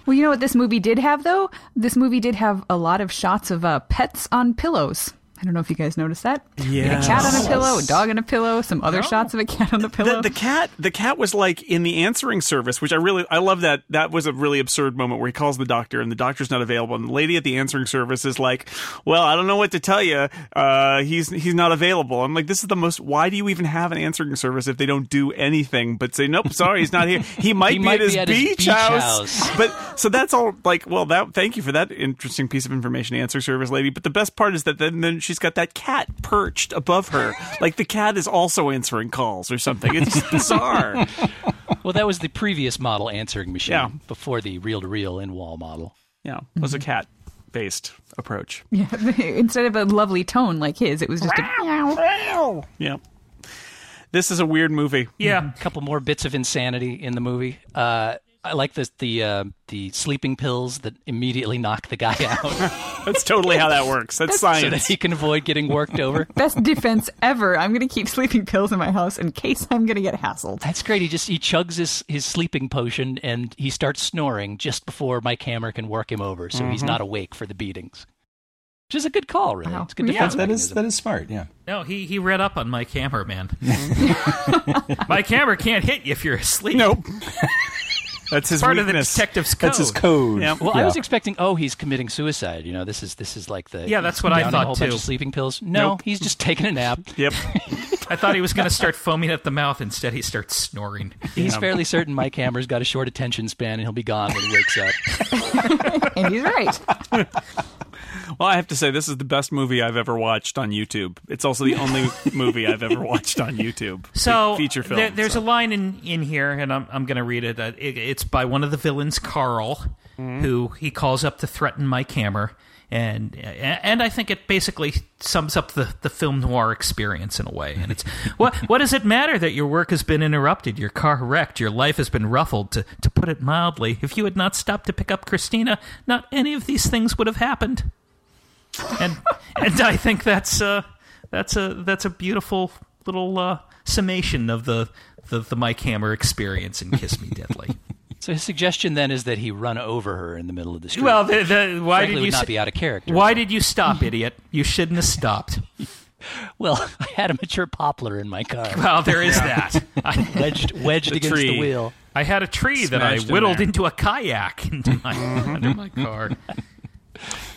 Well, you know what this movie did have though? This movie did have a lot of shots of uh, pets on pillows. I don't know if you guys noticed that. Yeah. a cat on a pillow, a dog on a pillow, some other shots of a cat on the pillow. The, the cat, the cat was like in the answering service, which I really, I love that. That was a really absurd moment where he calls the doctor and the doctor's not available, and the lady at the answering service is like, "Well, I don't know what to tell you. Uh, he's he's not available." I'm like, "This is the most. Why do you even have an answering service if they don't do anything but say, nope, sorry, he's not here. He might He be might at his be at his beach, beach house. house." But so that's all. Like, well, that thank you for that interesting piece of information, answer service lady. But the best part is that then then she's got that cat perched above her, like the cat is also answering calls or something. It's bizarre. Well, that was the previous model answering machine Yeah. before the reel-to-reel in-wall model. Yeah, it was a cat based approach. yeah, instead of a lovely tone like his, it was just a meow. Yeah. This is a weird movie. Yeah. A couple more bits of insanity in the movie. Uh, I like the the uh, the sleeping pills that immediately knock the guy out That's totally how that works. That's science. so that he can avoid getting worked over. Best defense ever. I'm going to keep sleeping pills in my house in case I'm going to get hassled. That's great. He just he chugs his, his sleeping potion and he starts snoring just before Mike Hammer can work him over, so he's not awake for the beatings. Which is a good call, really. Wow. It's a good Yeah, defense that is mechanism. that is smart. Yeah. No, he, he read up on Mike Hammer, man. Mike Hammer can't hit you if you're asleep. Nope. That's his Part of the detective's code. That's his code. Yeah. Well, I was expecting, oh, he's committing suicide. You know, this is this is like the Yeah, that's what I thought, a whole bunch too. of sleeping pills. No, Nope. he's just taking a nap. Yep. I thought he was going to start foaming at the mouth. Instead, he starts snoring. He's fairly certain Mike Hammer's got a short attention span and he'll be gone when he wakes up. And he's right. Well, I have to say, this is the best movie I've ever watched on YouTube. It's also the only movie I've ever watched on YouTube. So feature film. there- there's so. a line in, in here, and I'm, I'm going to read it. It. It's by one of the villains, Carl, Mm-hmm. who he calls up to threaten Mike Hammer. And and I think it basically sums up the, the film noir experience in a way. And it's what what does it matter that your work has been interrupted, your car wrecked, your life has been ruffled? To to put it mildly, if you had not stopped to pick up Christina, not any of these things would have happened. And and I think that's uh that's a that's a beautiful little uh, summation of the, the the Mike Hammer experience in Kiss Me Deadly. so his suggestion then is that he run over her in the middle of the street. well, the, the, why Frankly, did would you not s- be out of character. Why did you stop, idiot? You shouldn't have stopped. Well, I had a mature poplar in my car, Well, there is that. I, wedged wedged The against tree. the wheel. I had a tree that I Smashed in whittled into a kayak into my under my car.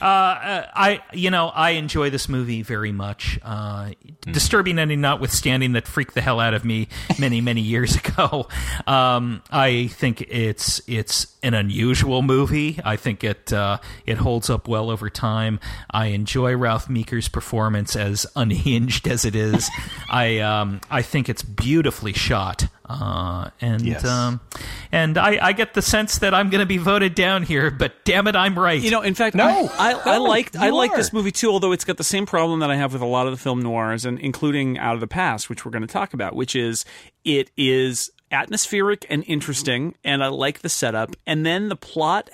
Uh, uh, I, you know, I enjoy this movie very much. Uh, Disturbing ending notwithstanding, that freaked the hell out of me many, many years ago. Um, I think it's it's an unusual movie. I think it uh, it holds up well over time. I enjoy Ralph Meeker's performance, as unhinged as it is. I um, I think it's beautifully shot. Uh, and Yes. um, and I, I get the sense that I'm going to be voted down here, but damn it, I'm right. You know, in fact, No. I, I, I liked I like this movie too. Although it's got the same problem that I have with a lot of the film noirs, and including Out of the Past, which we're going to talk about, which is it is atmospheric and interesting, and I like the setup, and then the plot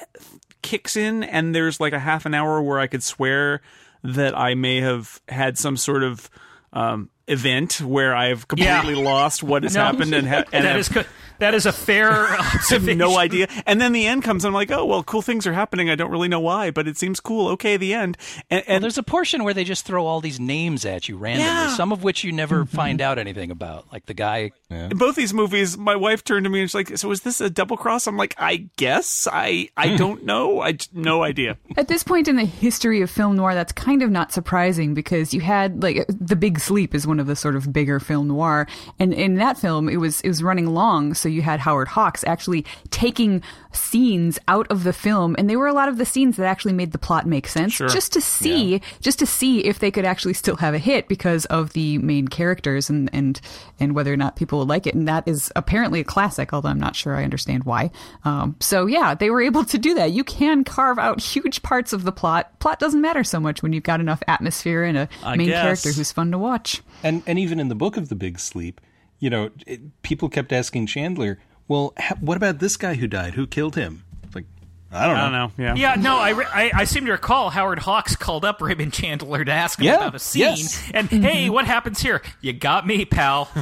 kicks in, and there's like a half an hour where I could swear that I may have had some sort of um, event where I've completely lost what has No. happened and, ha- and that have- is co- that is a fair I have observation. no idea. And then the end comes, and I'm like, oh well, cool things are happening. I don't really know why, but it seems cool. Okay, the end. And, Well, there's a portion where they just throw all these names at you randomly, Yeah. Mm-hmm. some of which you never find out anything about. Like the guy. in both these movies, my wife turned to me and she's like, "So is this a double cross?" I'm like, "I guess. I I don't know. I j- no idea." At this point in the history of film noir, that's kind of not surprising because you had like The Big Sleep is one of the sort of bigger film noir, and in that film it was it was running long, So you had Howard Hawks actually taking scenes out of the film, and they were a lot of the scenes that actually made the plot make sense, Sure. just to see, just to see if they could actually still have a hit because of the main characters and and and whether or not people would like it. And that is apparently a classic, although I'm not sure I understand why. Um, so yeah, they were able to do that. You can carve out huge parts of the plot. Plot doesn't matter so much when you've got enough atmosphere and a I main guess. character who's fun to watch. And and even in the book of the Big Sleep, you know, it, people kept asking Chandler, "Well, ha- what about this guy who died? Who killed him?" Like, I don't know. I don't know. Yeah. Yeah, no, I, re- I I seem to recall Howard Hawks called up Raymond Chandler to ask him Yeah, about a scene, yes. and hey, mm-hmm. what happens here? You got me, pal.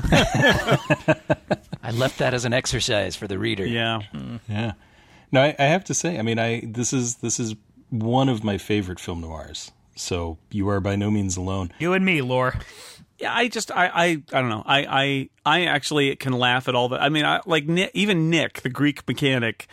I left that as an exercise for the reader. Yeah. Mm-hmm. Yeah. No, I, I have to say, I mean, I this is this is one of my favorite film noirs. So you are by no means alone. you and me, Loehr. Yeah, I just I I, I don't know. I, I I actually can laugh at all the. I mean, I, like Nick, even Nick, the Greek mechanic.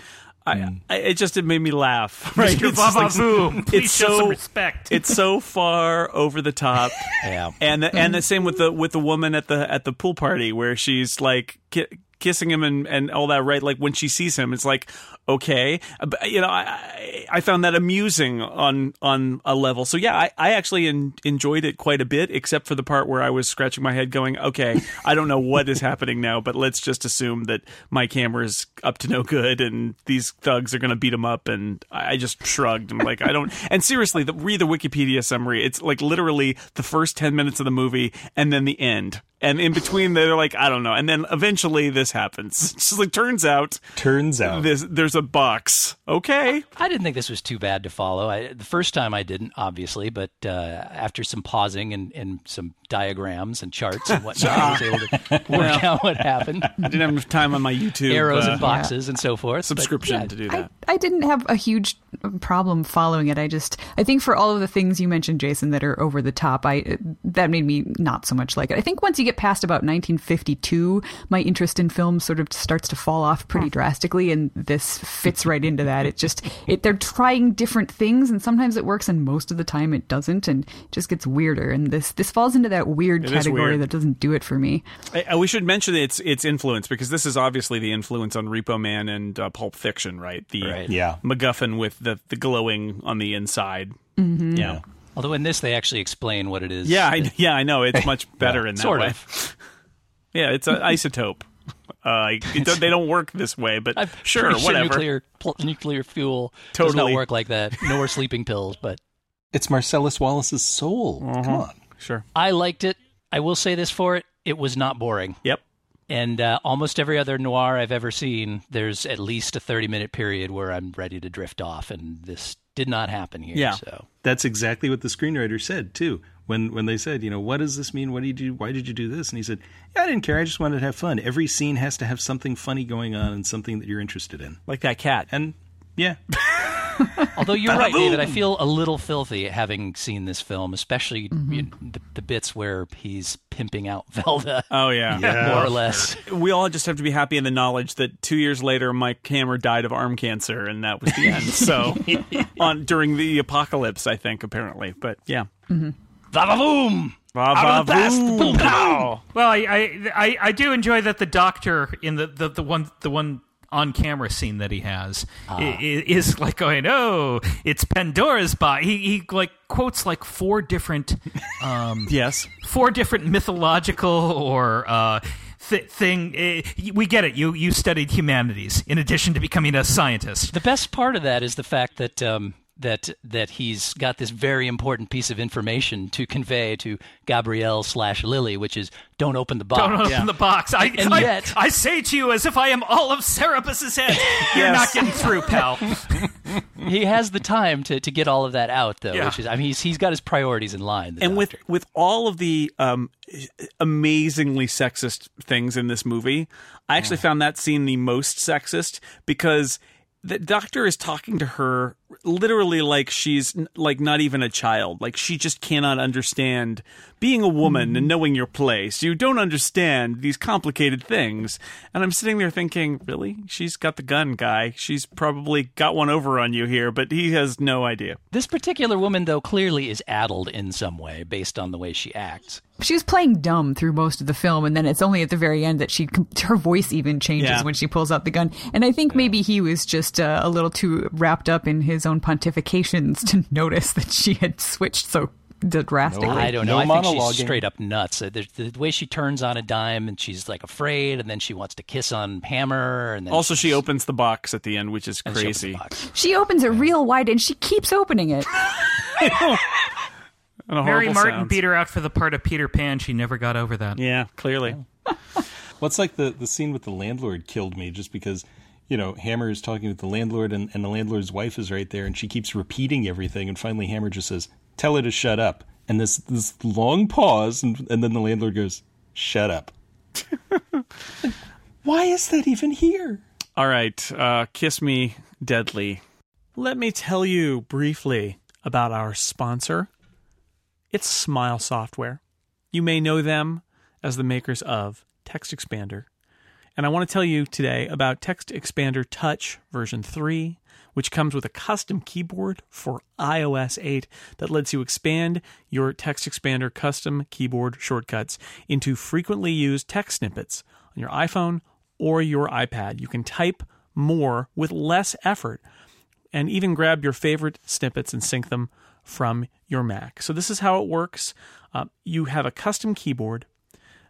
I, hmm. I it just it made me laugh. Right? Mr. It's just like- Vavavoom, please it's show so some respect. it's so far over the top. Yeah. and the, and the hmm. same with the with the woman at the at the pool party where she's like ki- kissing him and and all that. Right? Like when she sees him, it's like okay, but, you know. I I- found that amusing on on a level. So yeah, I I actually en- enjoyed it quite a bit, except for the part where I was scratching my head, going, okay, I don't know what is happening now, but let's just assume that Mike Hammer is up to no good and these thugs are going to beat him up. And I just shrugged. I'm like, I don't. And seriously, the, read the Wikipedia summary. It's like literally the first ten minutes of the movie and then the end. And in between, they're like, I don't know. And then eventually, this happens. It's just like turns out Turns out, this, there's a box. Okay, I didn't think this was too bad to follow. I, the first time I didn't, obviously, but uh, after some pausing and, and some diagrams and charts and whatnot, I was able to work out what happened. I didn't have enough time on my YouTube Arrows uh, and boxes and so forth. but subscription yeah, to do I, that. I didn't have a huge problem following it. I just I think for all of the things you mentioned, Jason, that are over the top, I that made me not so much like it. I think once you get past about 1952, my interest in film sort of starts to fall off pretty drastically, and this fits right into that. It just it they're trying different things, and sometimes it works, and most of the time it doesn't, and it just gets weirder. And this this falls into that weird It is category weird. that doesn't do it for me. I, I- we should mention its its influence because this is obviously the influence on Repo Man and uh, Pulp Fiction, right? The Right. yeah. MacGuffin with the the glowing on the inside. Mm-hmm. Yeah, Although in this, they actually explain what it is. yeah, I, yeah. I know it's much better in that sort way. of. Yeah, it's an isotope. Uh, it don't, they don't work this way, but I'm sure, pretty whatever. nuclear pl- nuclear fuel does Totally. not work like that. Nor sleeping pills, but It's Marcellus Wallace's soul. Come on. Sure. I liked it. I will say this for it: it was not boring. Yep. And uh, almost every other noir I've ever seen, there's at least a 30 minute period where I'm ready to drift off, and this did not happen here. Yeah. So That's exactly what the screenwriter said too. When when they said, you know, what does this mean? What did you do? Why did you do this? And he said, yeah, I didn't care. I just wanted to have fun. Every scene has to have something funny going on and something that you're interested in. Like that cat. And yeah, Although you're right, David, I feel a little filthy having seen this film, especially you mm-hmm. know, the, the bits where he's pimping out Velda, Oh yeah. more or less. We all just have to be happy in the knowledge that two years later, Mike Hammer died of arm cancer, and that was the end. So, on during the apocalypse, I think apparently, but yeah. Vavavoom! Va, va, voom. Boom! Well, I, I I I do enjoy that the doctor in the the, the one the one on camera scene that he has i- is like going, "Oh, it's Pandora's box." He he like quotes like four different um Yes. four different mythological or uh th- thing eh, we get it you you studied humanities in addition to becoming a scientist The best part of that is the fact that um, that that he's got this very important piece of information to convey to Gabrielle slash Lily, which is don't open the box. Don't open the box. I, And I, yet- I say to you as if I am all of Cerberus's head. You're Yes. not getting through, pal. he has the time to, to get all of that out, though. Yeah. Which is, I mean, he's he's got his priorities in line. and with doctor. with all of the um, amazingly sexist things in this movie, I actually found that scene the most sexist because the doctor is talking to her literally like she's like not even a child. Like she just cannot understand being a woman and knowing your place. You don't understand these complicated things. And I'm sitting there thinking, really? She's got the gun, guy. She's probably got one over on you here, but he has no idea. This particular woman, though, clearly is addled in some way based on the way she acts. She was playing dumb through most of the film, and then it's only at the very end that she her voice even changes Yeah. when she pulls out the gun. And I think maybe he was just uh, a little too wrapped up in his own pontifications to notice that she had switched so drastically. I don't No know. I think she's straight up nuts. Uh, The, the way she turns on a dime and she's like afraid, and then she wants to kiss on Hammer, and then Also, she opens the box at the end, which is and she opens crazy. She opens it real wide, and she keeps opening it. And a Mary Martin sounds. beat her out for the part of Peter Pan. She never got over that. Yeah, clearly. What's like the, the scene with the landlord killed me just because, you know, Hammer is talking with the landlord and, and the landlord's wife is right there and she keeps repeating everything and finally Hammer just says, Tell her to shut up. And this this long pause and, and then the landlord goes, Shut up. Why is that even here? All right, uh, kiss me deadly. Let me tell you briefly about our sponsor. It's Smile Software. You may know them as the makers of TextExpander. And I want to tell you today about TextExpander Touch version 3, which comes with a custom keyboard for iOS 8 that lets you expand your TextExpander custom keyboard shortcuts into frequently used text snippets on your iPhone or your iPad. You can type more with less effort and even grab your favorite snippets and sync them from your Mac. So, this is how it works. Uh, you have a custom keyboard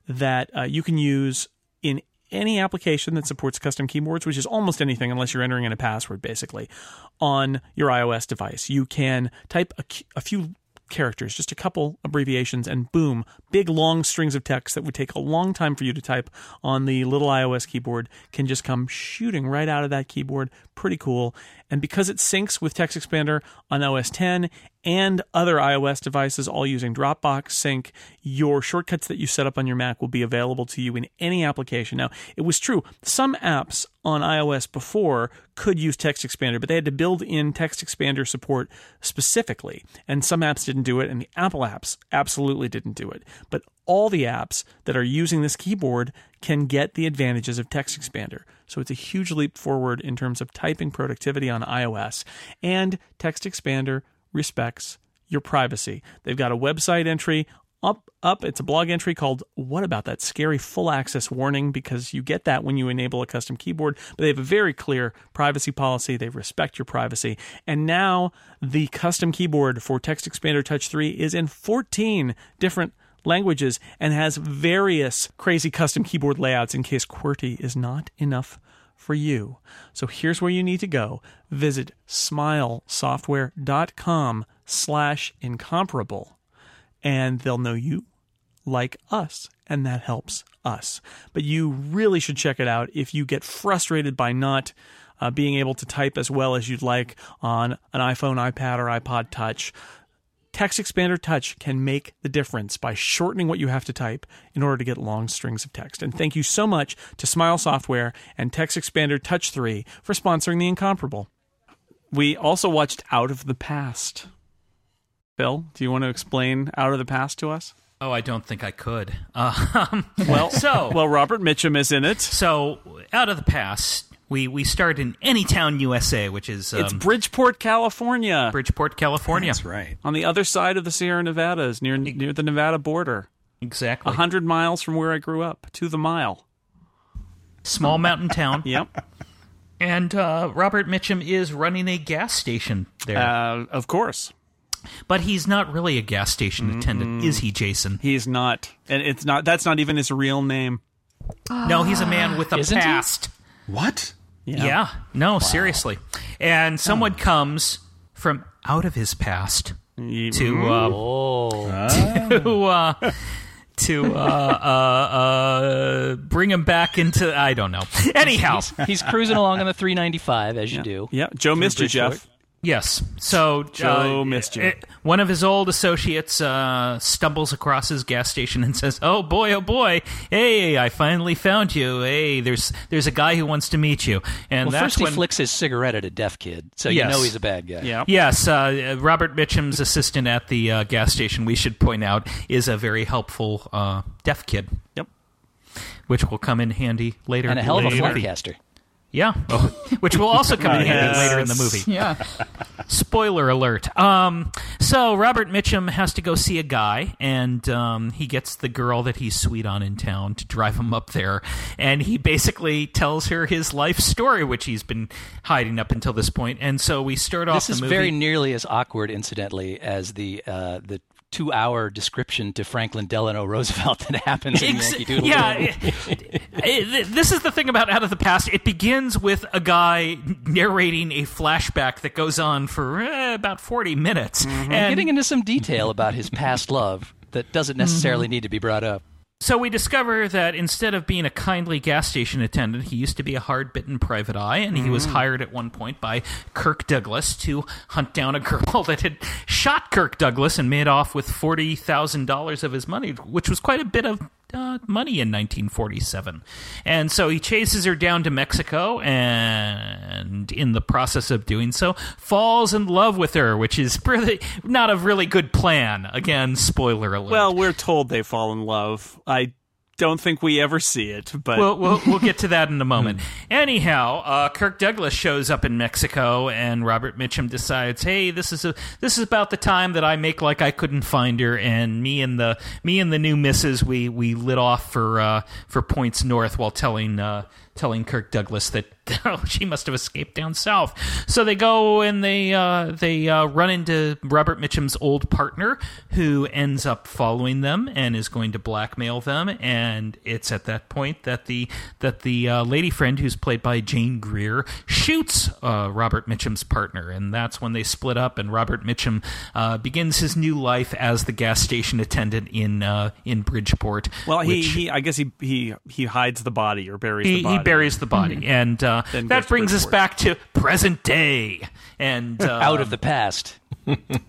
that uh, you can use in any application that supports custom keyboards, which is almost anything unless you're entering in a password, basically, on your iOS device. You can type a, a few characters, just a couple abbreviations, and boom, big long strings of text that would take a long time for you to type on the little iOS keyboard can just come shooting right out of that keyboard. Pretty cool. And because it syncs with TextExpander on OS 10 and other iOS devices, all using Dropbox Sync, your shortcuts that you set up on your Mac will be available to you in any application. Now, it was true, some apps on iOS before could use TextExpander, but they had to build in TextExpander support specifically. And some apps didn't do it, and the Apple apps absolutely didn't do it. But all the apps that are using this keyboard can get the advantages of TextExpander. So it's a huge leap forward in terms of typing productivity on iOS. And TextExpander respects your privacy. They've got a website entry up up. It's a blog entry called what about that scary full access warning? Because you get that when you enable a custom keyboard. But they have a very clear privacy policy. They respect your privacy. And now the custom keyboard for TextExpander touch 3 is in 14 different languages and has various crazy custom keyboard layouts in case QWERTY is not enough for you. So here's where you need to go. Visit smilesoftware.com slash incomparable and they'll know you like us, and that helps us. But you really should check it out if you get frustrated by not uh, being able to type as well as you'd like on an iPhone, iPad, or iPod Touch. TextExpander Touch can make the difference by shortening what you have to type in order to get long strings of text. And thank you so much to Smile Software and TextExpander Touch 3 for sponsoring The Incomparable. We also watched Out of the Past. Bill, do you want to explain Out of the Past to us? Oh, I don't think I could. Um, Well, so well, Robert Mitchum is in it. so out of the past, we we start in Anytown, USA, which is um, It's Bridgeport, California, Bridgeport, California. That's right. on the other side of the Sierra Nevadas, near near the Nevada border, Exactly. a hundred miles from where I grew up, to the mile. Small mountain town. Yep, And uh, Robert Mitchum is running a gas station there. uh, of course. but he's not really a gas station attendant, is he, Jason? He's not, and it's not. That's not even his real name. No, he's a man with a Isn't he? past. What? Yeah. No, seriously. And someone comes from out of his past to uh, Oh, to uh, to uh, uh, uh, bring him back into I don't know. Anyhow, he's cruising along on the 395 as you do. Yeah, Joe missed you, Bridgeport. Jeff. Yes. So Joe uh, you. uh, one of his old associates uh, stumbles across his gas station and says, "Oh boy, oh boy! Hey, I finally found you. Hey, there's there's a guy who wants to meet you." And Well, that's first he flicks his cigarette at a deaf kid, so Yes. you know he's a bad guy. Yeah. Yes, uh, Robert Mitchum's assistant at the uh, gas station, we should point out, is a very helpful uh, deaf kid, Yep. which will come in handy later. And a hell of a later. fly caster. Yeah, Oh, which will also come in handy later in the movie. Yeah. Spoiler alert. Um, so Robert Mitchum has to go see a guy, and um, he gets the girl that he's sweet on in town to drive him up there, and he basically tells her his life story, which he's been hiding up until this point. And so we start off. This the is movie. very nearly as awkward, incidentally, as the uh, the two hour description to Franklin Delano Roosevelt that happens in Ex- Yankee Doodle yeah, it- it- this is the thing about Out of the Past. It begins with a guy narrating a flashback that goes on for eh, about forty minutes, and Getting into some detail about his past love that doesn't necessarily need to be brought up. So we discover that instead of being a kindly gas station attendant, he used to be a hard bitten private eye, and he was mm. hired at one point by Kirk Douglas to hunt down a girl that had shot Kirk Douglas and made off with $40,000 of his money, which was quite a bit of uh, money in 1947. And so he chases her down to Mexico, and in the process of doing so, falls in love with her, which is really not a really good plan. Again, spoiler alert. Well, we're told they fall in love. I don't think we ever see it, but We'll, we'll, we'll get to that in a moment. Anyhow, uh, Kirk Douglas shows up in Mexico, and Robert Mitchum decides, "Hey, this is a this is about the time that I make like I couldn't find her, and me and the me and the new missus we we lit off for uh, for points north while telling." Uh, Telling Kirk Douglas that oh, she must have escaped down south, so they go and they uh, they uh, run into Robert Mitchum's old partner, who ends up following them and is going to blackmail them. And it's at that point that the that the uh, lady friend, who's played by Jane Greer, shoots uh, Robert Mitchum's partner, and that's when they split up. And Robert Mitchum uh, begins his new life as the gas station attendant in uh, in Bridgeport. well, he, which- he I guess he he he hides the body or buries he, the body. He buries the body, and uh, that brings us back to present day. And uh, Out of the past.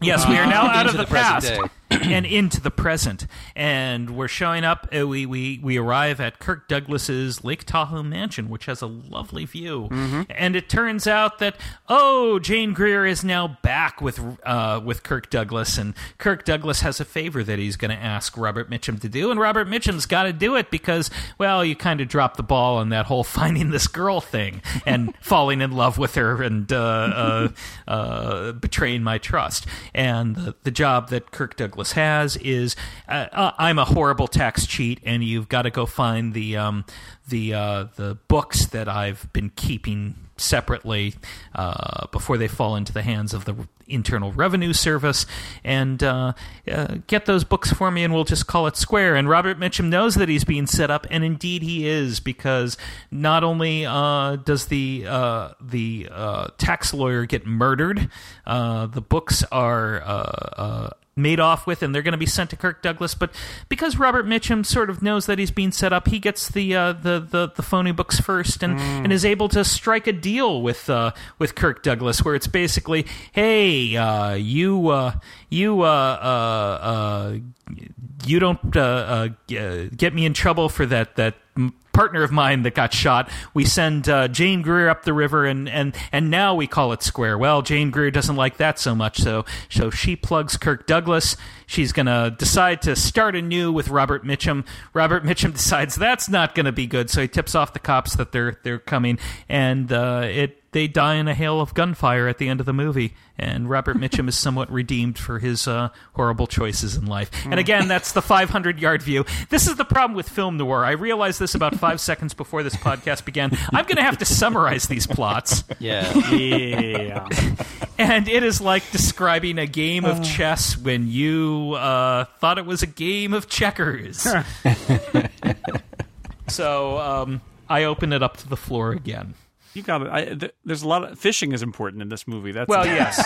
Yes, we are now out of the, the present past and into the present, and we're showing up. Uh, we we we arrive at Kirk Douglas's Lake Tahoe mansion, which has a lovely view. And it turns out that oh, Jane Greer is now back with uh, with Kirk Douglas, and Kirk Douglas has a favor that he's going to ask Robert Mitchum to do, and Robert Mitchum's got to do it because well, you kind of dropped the ball on that whole finding this girl thing and falling in love with her and uh, uh, uh, betraying my trust. And the, the job that Kirk Douglas has is uh, uh, I'm a horrible tax cheat, and you've got to go find the um, the uh, the books that I've been keeping separately uh, before they fall into the hands of the Internal Revenue Service, and uh, uh, get those books for me, and we'll just call it square. And Robert Mitchum knows that he's being set up, and indeed he is, because not only uh, does the uh, the tax lawyer get murdered, the books are. Made off with, and they're going to be sent to Kirk Douglas. But because Robert Mitchum sort of knows that he's being set up, he gets the uh, the, the the phony books first, and, and is able to strike a deal with uh, with Kirk Douglas, where it's basically, hey, uh, you uh, you uh, uh, uh, you don't uh, uh, get me in trouble for that that partner of mine that got shot. We send uh, Jane Greer up the river, and, and and now we call it square. Well, Jane Greer doesn't like that so much, so so she plugs Kirk Douglas. She's gonna decide to start anew with Robert Mitchum. Robert Mitchum decides that's not gonna be good, so he tips off the cops that they're they're coming, and uh, it they die in a hail of gunfire at the end of the movie. And Robert Mitchum is somewhat redeemed for his uh, horrible choices in life. And again, that's the 500 yard view. This is the problem with film noir. I realized this about five seconds before this podcast began. I'm going to have to summarize these plots. Yeah. Yeah. And it is like describing a game of chess when you uh, thought it was a game of checkers. so um, I open it up to the floor again. You got it. Th- there's a lot of fishing is important in this movie. That's Well, yes.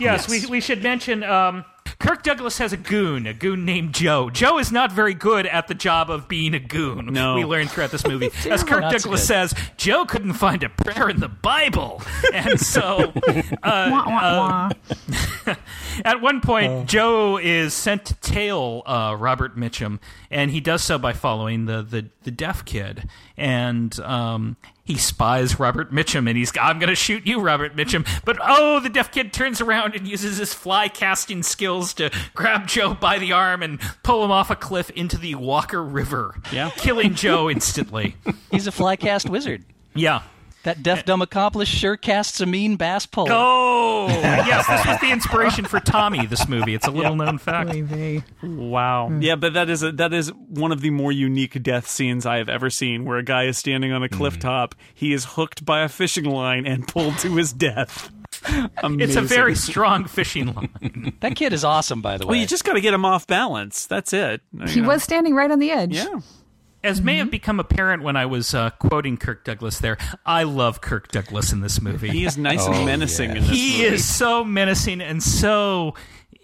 yes, We, we should mention um, Kirk Douglas has a goon, a goon named Joe. Joe is not very good at the job of being a goon. No. we learn throughout this movie. As Kirk Not so Douglas good. says, Joe couldn't find a prayer in the Bible, and so uh, Wah, wah, wah. at one point, Joe is sent to tail uh, Robert Mitchum, and he does so by following the the, the deaf kid, and um, he spies Robert Mitchum, and he's I'm going to shoot you, Robert Mitchum. But oh, the deaf kid turns around and uses his fly casting skills to grab Joe by the arm and pull him off a cliff into the Walker River, Yeah. killing Joe instantly. He's a fly cast wizard. Yeah. That deaf dumb accomplice sure casts a mean bass pole. Oh, yes, this was the inspiration for Tommy. This movie. It's a little known fact. Oy vey. Wow. Hmm. Yeah, but that is a, that is one of the more unique death scenes I have ever seen, where a guy is standing on a hmm. cliff top, he is hooked by a fishing line and pulled to his death. Amazing. It's a very strong fishing line. That kid is awesome, by the way. well. You just got to get him off balance. That's it. He was standing right on the edge. Yeah. As may have become apparent when I was uh, quoting Kirk Douglas there, I love Kirk Douglas in this movie. He is nice and menacing in this He movie. is so menacing and so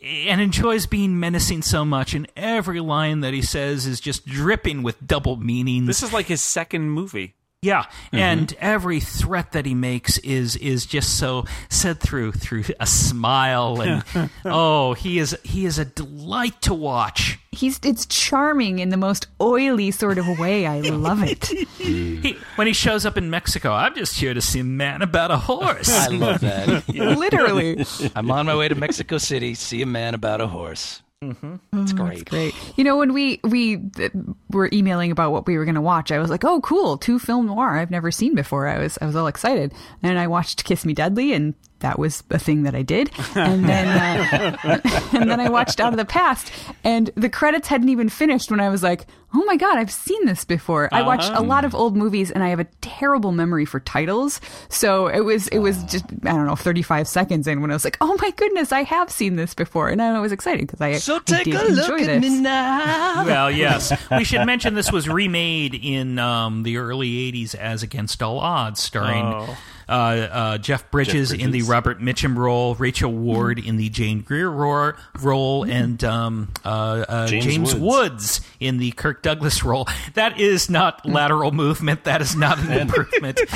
and enjoys being menacing so much and every line that he says is just dripping with double meanings. This is like his second movie. Yeah, mm-hmm. and every threat that he makes is is just so said through through a smile and oh, he is he is a delight to watch. He's it's charming in the most oily sort of way. I love it. He, when he shows up in Mexico, I'm just here to see a man about a horse. I love that. Literally. I'm on my way to Mexico City. See a man about a horse. Mm-hmm. It's great. Great. You know, when we we uh, were emailing about what we were going to watch, I was like, "Oh, cool! Two film noir I've never seen before." I was I was all excited, and I watched Kiss Me Deadly, and that was a thing that I did. And then uh, and then I watched Out of the Past, and the credits hadn't even finished when I was like, "Oh my god, I've seen this before." I watched a lot of old movies, and I have a terrible memory for titles, so it was it was just I don't know, thirty five seconds in when I was like, "Oh my goodness, I have seen this before," and I was excited because I So take did a look enjoy at this. me now. well, yes. We should mention this was remade in um, the early 80s as Against All Odds, starring Oh. Uh, uh, Jeff, Bridges Jeff in the Robert Mitchum role, Rachel Ward in the Jane Greer ro- role, and um, uh, uh, James, James Woods. Woods. in the Kirk Douglas role. That is not lateral movement. That is not an improvement.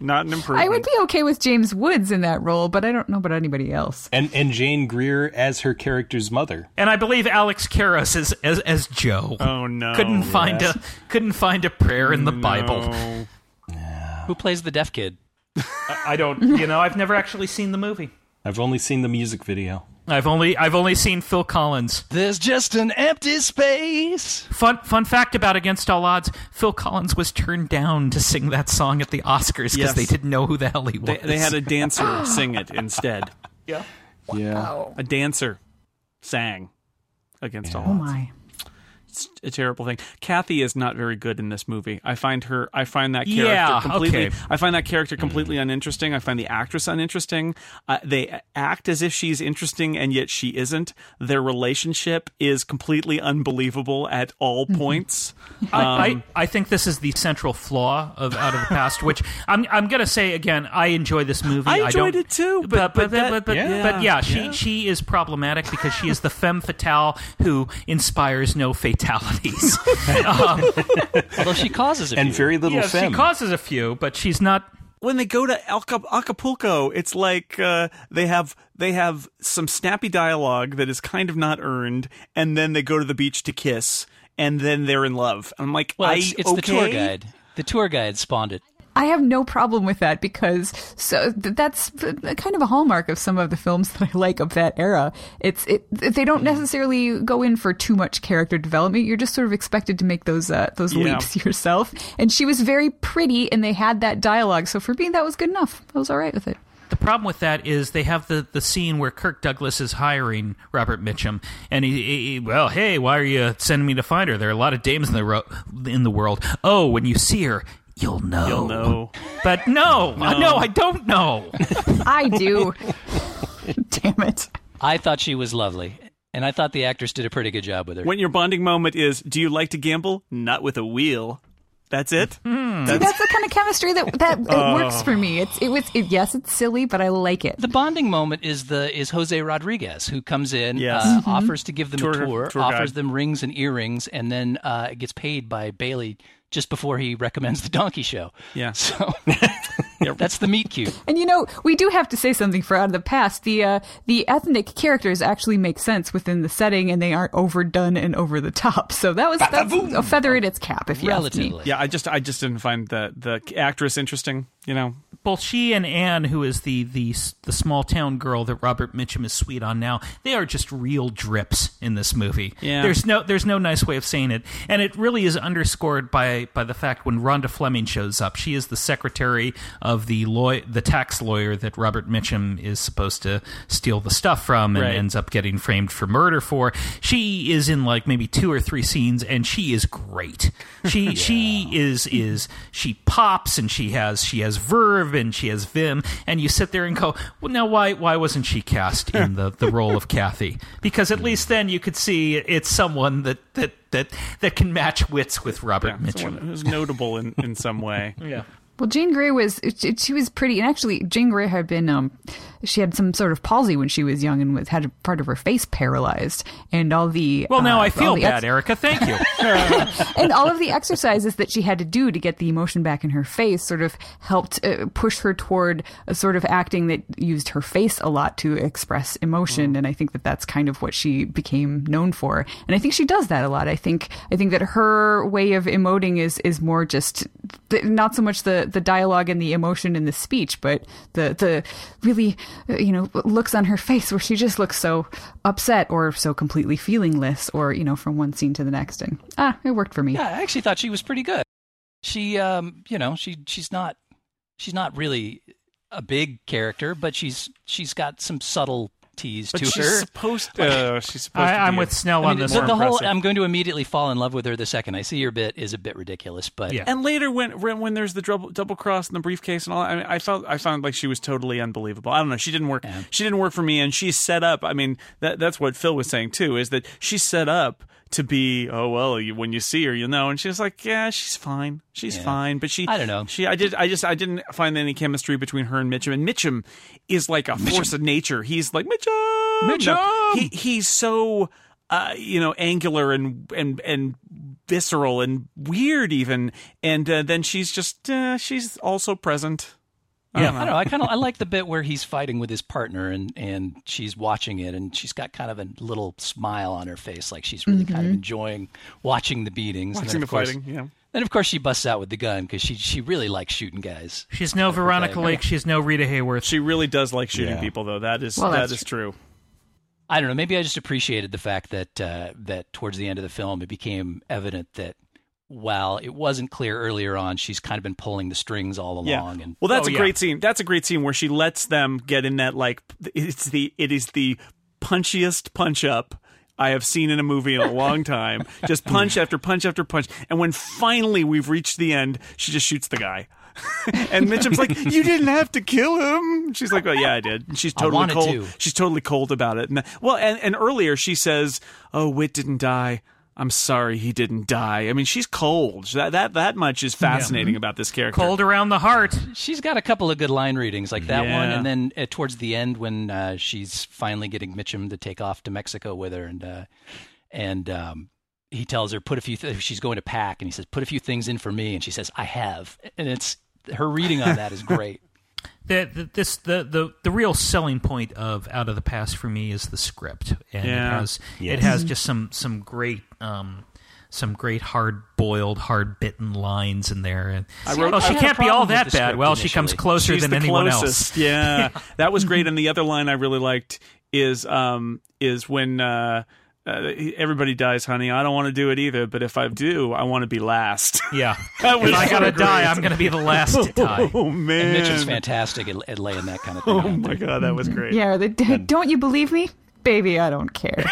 Not an improvement. I would be okay with James Woods in that role, but I don't know about anybody else. And and Jane Greer as her character's mother. And I believe Alex Karras as, as, as Joe. Oh no. couldn't find a couldn't find a prayer in the Bible. No. Who plays the deaf kid? I don't, you know, I've never actually seen the movie. I've only seen the music video. I've only I've only seen Phil Collins. There's just an empty space. Fun fun fact about Against All Odds: Phil Collins was turned down to sing that song at the Oscars because Yes. they didn't know who the hell he was. They, they had a dancer sing it instead. yeah. Yeah. A dancer sang against all Oh odds. my. It's a terrible thing. Kathy is not very good in this movie. I find her. I find that character Yeah, completely. okay. I find that character completely uninteresting. I find the actress uninteresting. Uh, they act as if she's interesting, and yet she isn't. Their relationship is completely unbelievable at all points. I, Um, I, I think this is the central flaw of Out of the Past, which I'm I'm gonna say again. I enjoy this movie. I enjoyed don't, it too, but but- but but that- but, but, yeah, but yeah, she yeah. she is problematic because she is the femme fatale who inspires no fatalities. um, Although she causes a And few. very little yeah, femme. she causes a few, but she's not. when they go to Alca- Acapulco, it's like uh, they have they have some snappy dialogue that is kind of not earned, and then they go to the beach to kiss, and then they're in love. I'm like, well, I it's, it's the tour guide. The tour guide spawned it. I have no problem with that because so th- that's th- kind of a hallmark of some of the films that I like of that era. It's it they don't necessarily go in for too much character development. You're just sort of expected to make those uh, those Yeah. leaps yourself. And she was very pretty, and they had that dialogue. So for me, that was good enough. I was all right with it. The problem with that is they have the, the scene where Kirk Douglas is hiring Robert Mitchum, and he, he- he- well, hey, why are you sending me to find her? There are a lot of dames in the ro- in the world. Oh, when you see her, you'll know. You'll know. But no, no, no I don't know. I do. Damn it. I thought she was lovely, and I thought the actress did a pretty good job with her. When your bonding moment is, do you like to gamble? Not with a wheel. That's it. Hmm. See, that's the kind of chemistry that that it works for me. It's it was it, yes, it's silly, but I like it. The bonding moment is the is Jose Rodriguez who comes in, Yes. uh, offers to give them Tour- a tour, tour offers guide. them rings and earrings, and then uh, gets paid by Bailey just before he recommends the Donkey Show. Yeah. So that's the meet cute. And you know, we do have to say something for out of the past. The uh, the ethnic characters actually make sense within the setting, and they aren't overdone and over the top. So that was that's a feather in its cap, if you ask me. Yeah, I just I just didn't find the the actress interesting. You know, both she and Anne, who is the the the small town girl that Robert Mitchum is sweet on now, they are just real drips in this movie. Yeah. there's no there's no nice way of saying it, and it really is underscored by by the fact when Rhonda Fleming shows up, she is the secretary of the law the tax lawyer that Robert Mitchum is supposed to steal the stuff from and Right. ends up getting framed for murder for. She is in like maybe two or three scenes, and she is great. She she is is she pops and she has she has verve and she has vim, and you sit there and go, well, now why why wasn't she cast in the the role of Kathy? Because at least then you could see it's someone that that that that can match wits with Robert yeah, Mitchum. who's notable in in some way. Yeah. Well, Jane Greer was she was pretty, and actually, Jane Greer had been um, she had some sort of palsy when she was young and was had part of her face paralyzed, and all the Well, now uh, I feel bad, ex- Erika. Thank you. and all of the exercises that she had to do to get the emotion back in her face sort of helped uh, push her toward a sort of acting that used her face a lot to express emotion. And i think that that's kind of what she became known for. And i think she does that a lot. I think i think that her way of emoting is is more just not so much the the dialogue and the emotion in the speech but the the really uh, you know looks on her face where she just looks so upset or so completely feelingless or you know from one scene to the next and ah it worked for me Yeah, I actually thought she was pretty good. She, um, you know, she she's not she's not really a big character, but she's she's got some subtleties But to she's her. supposed to. Uh, she's supposed to. I, I'm be with a- Snell I on this the, one. the whole. I'm going to immediately fall in love with her the second I see your bit is a bit ridiculous, but Yeah. And later, when when when there's the double double cross and the briefcase and all, I mean, I felt I found like she was totally unbelievable. I don't know, she didn't work. Yeah. She didn't work for me, and she's set up. I mean, that that's what Phil was saying too, is that she's set up to be. Oh well, you, when you see her, you know. And she's like, yeah, she's fine, she's Yeah. fine. But she, I don't know. She, I did, I just, I didn't find any chemistry between her and Mitchum. And Mitchum is like a force of nature. He's like Mitchum, Mitchum! No, he he's so. Uh, you know, angular and and and visceral and weird, even. And uh, then she's just uh, she's also present. Yeah. I don't know. I kind of I like the bit where he's fighting with his partner and and she's watching it and she's got kind of a little smile on her face, like she's really kind of enjoying watching the beatings. and Watching then, the of course, fighting, yeah. Then of course she busts out with the gun because she she really likes shooting guys. She's no Veronica Okay. Lake. She's no Rita Hayworth. She really does like shooting Yeah. people, though. That is well, that is is true. I don't know. Maybe I just appreciated the fact that uh, that towards the end of the film, it became evident that while it wasn't clear earlier on, she's kind of been pulling the strings all along. Yeah. And Well, that's Oh, a yeah. great scene. That's a great scene where she lets them get in that like it's the it is the punchiest punch up I have seen in a movie in a long time. just punch after punch after punch, and when finally we've reached the end, she just shoots the guy. and Mitchum's like, "You didn't have to kill him." She's like, "Well, yeah, I did." And she's totally cold. to. She's totally cold about it. And well, and, and earlier she says, "Oh, Whit didn't die." I'm sorry he didn't die. I mean, she's cold. That that that much is fascinating about this character. Cold around the heart. she's got a couple of good line readings, like that one, and then uh, towards the end when uh, she's finally getting Mitchum to take off to Mexico with her, and uh, and um, he tells her put a few. Th- she's going to pack, and he says put a few things in for me, and she says I have, and it's her reading on that is great. the, the this the, the the real selling point of Out of the Past for me is the script, and Yeah. it has it has just some some great um some great hard boiled, hard bitten lines in there. And I wrote- oh, I she had can't be all that bad. script Well, she comes closer She's than the anyone closest. else. Yeah, that was great. And the other line I really liked is um is when uh, uh, everybody dies, honey. I don't want to do it either, but if I do, I want to be last. Yeah, That was if I gotta so die. I'm gonna be the last to die. oh And Mitch is fantastic at, at laying that kind of thing. Oh out my there. god, that was great. Yeah, the, don't you believe me? Baby, I don't care.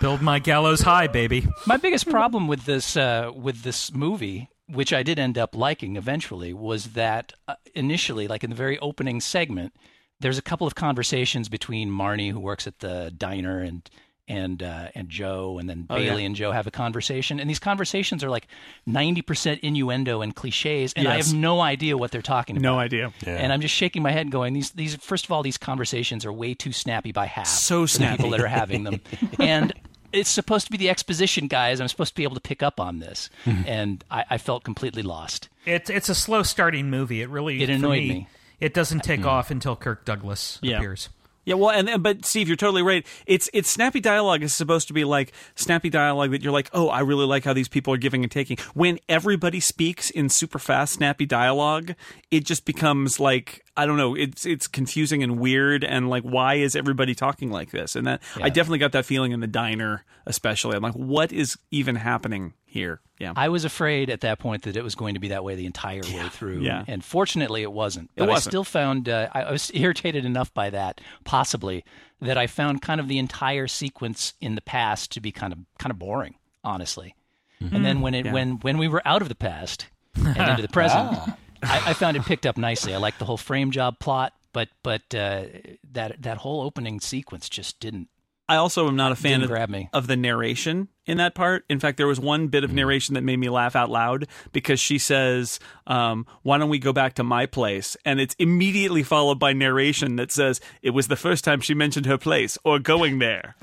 Build my gallows high, baby. My biggest problem with this uh, with this movie, which I did end up liking eventually, was that uh, initially, like in the very opening segment, there's a couple of conversations between Marnie, who works at the diner, and and uh, and Joe, and then Oh, yeah. Bailey and Joe have a conversation, and these conversations are like ninety percent innuendo and cliches, and I have no idea what they're talking about. No idea. Yeah. And I'm just shaking my head, going, "These, these. First of all, these conversations are way too snappy by half. So for the people snappy. that are having them, and it's supposed to be the exposition guys. I'm supposed to be able to pick up on this, and I, I felt completely lost. It's it's a slow starting movie. It really It annoyed me, me. It doesn't take off until Kirk Douglas Yeah. appears. Yeah, well, and, and but Steve, you're totally right. It's it's snappy dialogue is supposed to be like snappy dialogue that you're like, oh, I really like how these people are giving and taking. When everybody speaks in super fast, snappy dialogue, it just becomes like I don't know. It's it's confusing and weird, and like, why is everybody talking like this? And that I definitely got that feeling in the diner, especially. I'm like, what is even happening here? Yeah, I was afraid at that point that it was going to be that way the entire way through. yeah. And fortunately, it wasn't. But wasn't. I still found uh, I was irritated enough by that, possibly, that I found kind of the entire sequence in the past to be kind of kind of boring, honestly. And then when it when when we were out of the past and into the present, I, I found it picked up nicely. I liked the whole frame job plot, but but uh, that that whole opening sequence just didn't. I also am not a fan of, of the narration in that part. In fact, there was one bit of narration that made me laugh out loud because she says, um, "Why don't we go back to my place?" And it's immediately followed by narration that says, "It was the first time she mentioned her place or going there."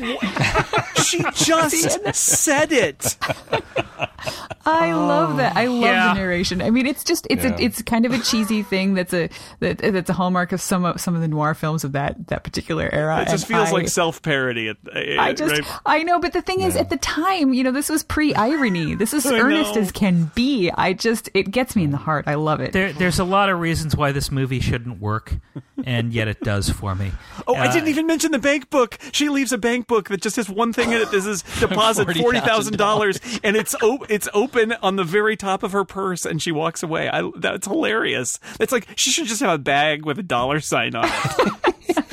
she just said it. I love that. I love Yeah. the narration. I mean, it's just it's Yeah. a it's kind of a cheesy thing that's a that, that's a hallmark of some of some of the noir films of that that particular era. It just And feels I- like self parody. I just, I know, but the thing is, at the time, you know, this was pre-irony. This is I earnest know. as can be. I just, it gets me in the heart. I love it. There, there's a lot of reasons why this movie shouldn't work, and yet it does for me. Oh, I Uh, didn't even mention the bank book. She leaves a bank book that just has one thing in it. This is deposit forty thousand dollars, and it's op- it's open on the very top of her purse, and she walks away. I, that's hilarious. It's like she should just have a bag with a dollar sign on it.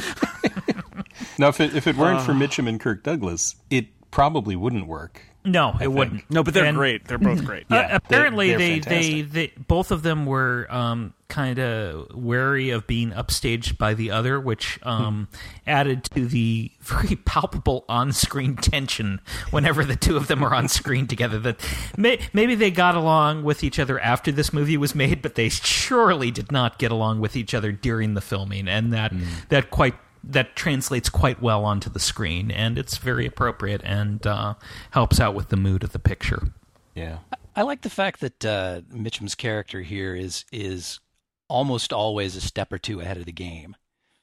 Now, if it, if it weren't for ah. Mitchum and Kirk Douglas, it probably wouldn't work. No, it wouldn't. no, but they're And- great. They're both great. Uh, apparently, they're- they, they're they, both of them were um, kind of wary of being upstaged by the other, which um, added to the very palpable on-screen tension whenever the two of them are on screen together. That may, maybe they got along with each other after this movie was made, but they surely did not get along with each other during the filming, and that that quite that translates quite well onto the screen, and it's very appropriate and uh, helps out with the mood of the picture. Yeah. I like the fact that uh, Mitchum's character here is is almost always a step or two ahead of the game,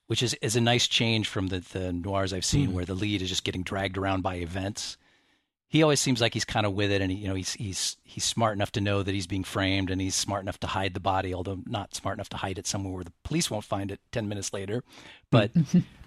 which is, is a nice change from the, the noirs I've seen where the lead is just getting dragged around by events. He always seems like he's kind of with it, and he, you know he's he's he's smart enough to know that he's being framed, and he's smart enough to hide the body, although not smart enough to hide it somewhere where the police won't find it ten minutes later. But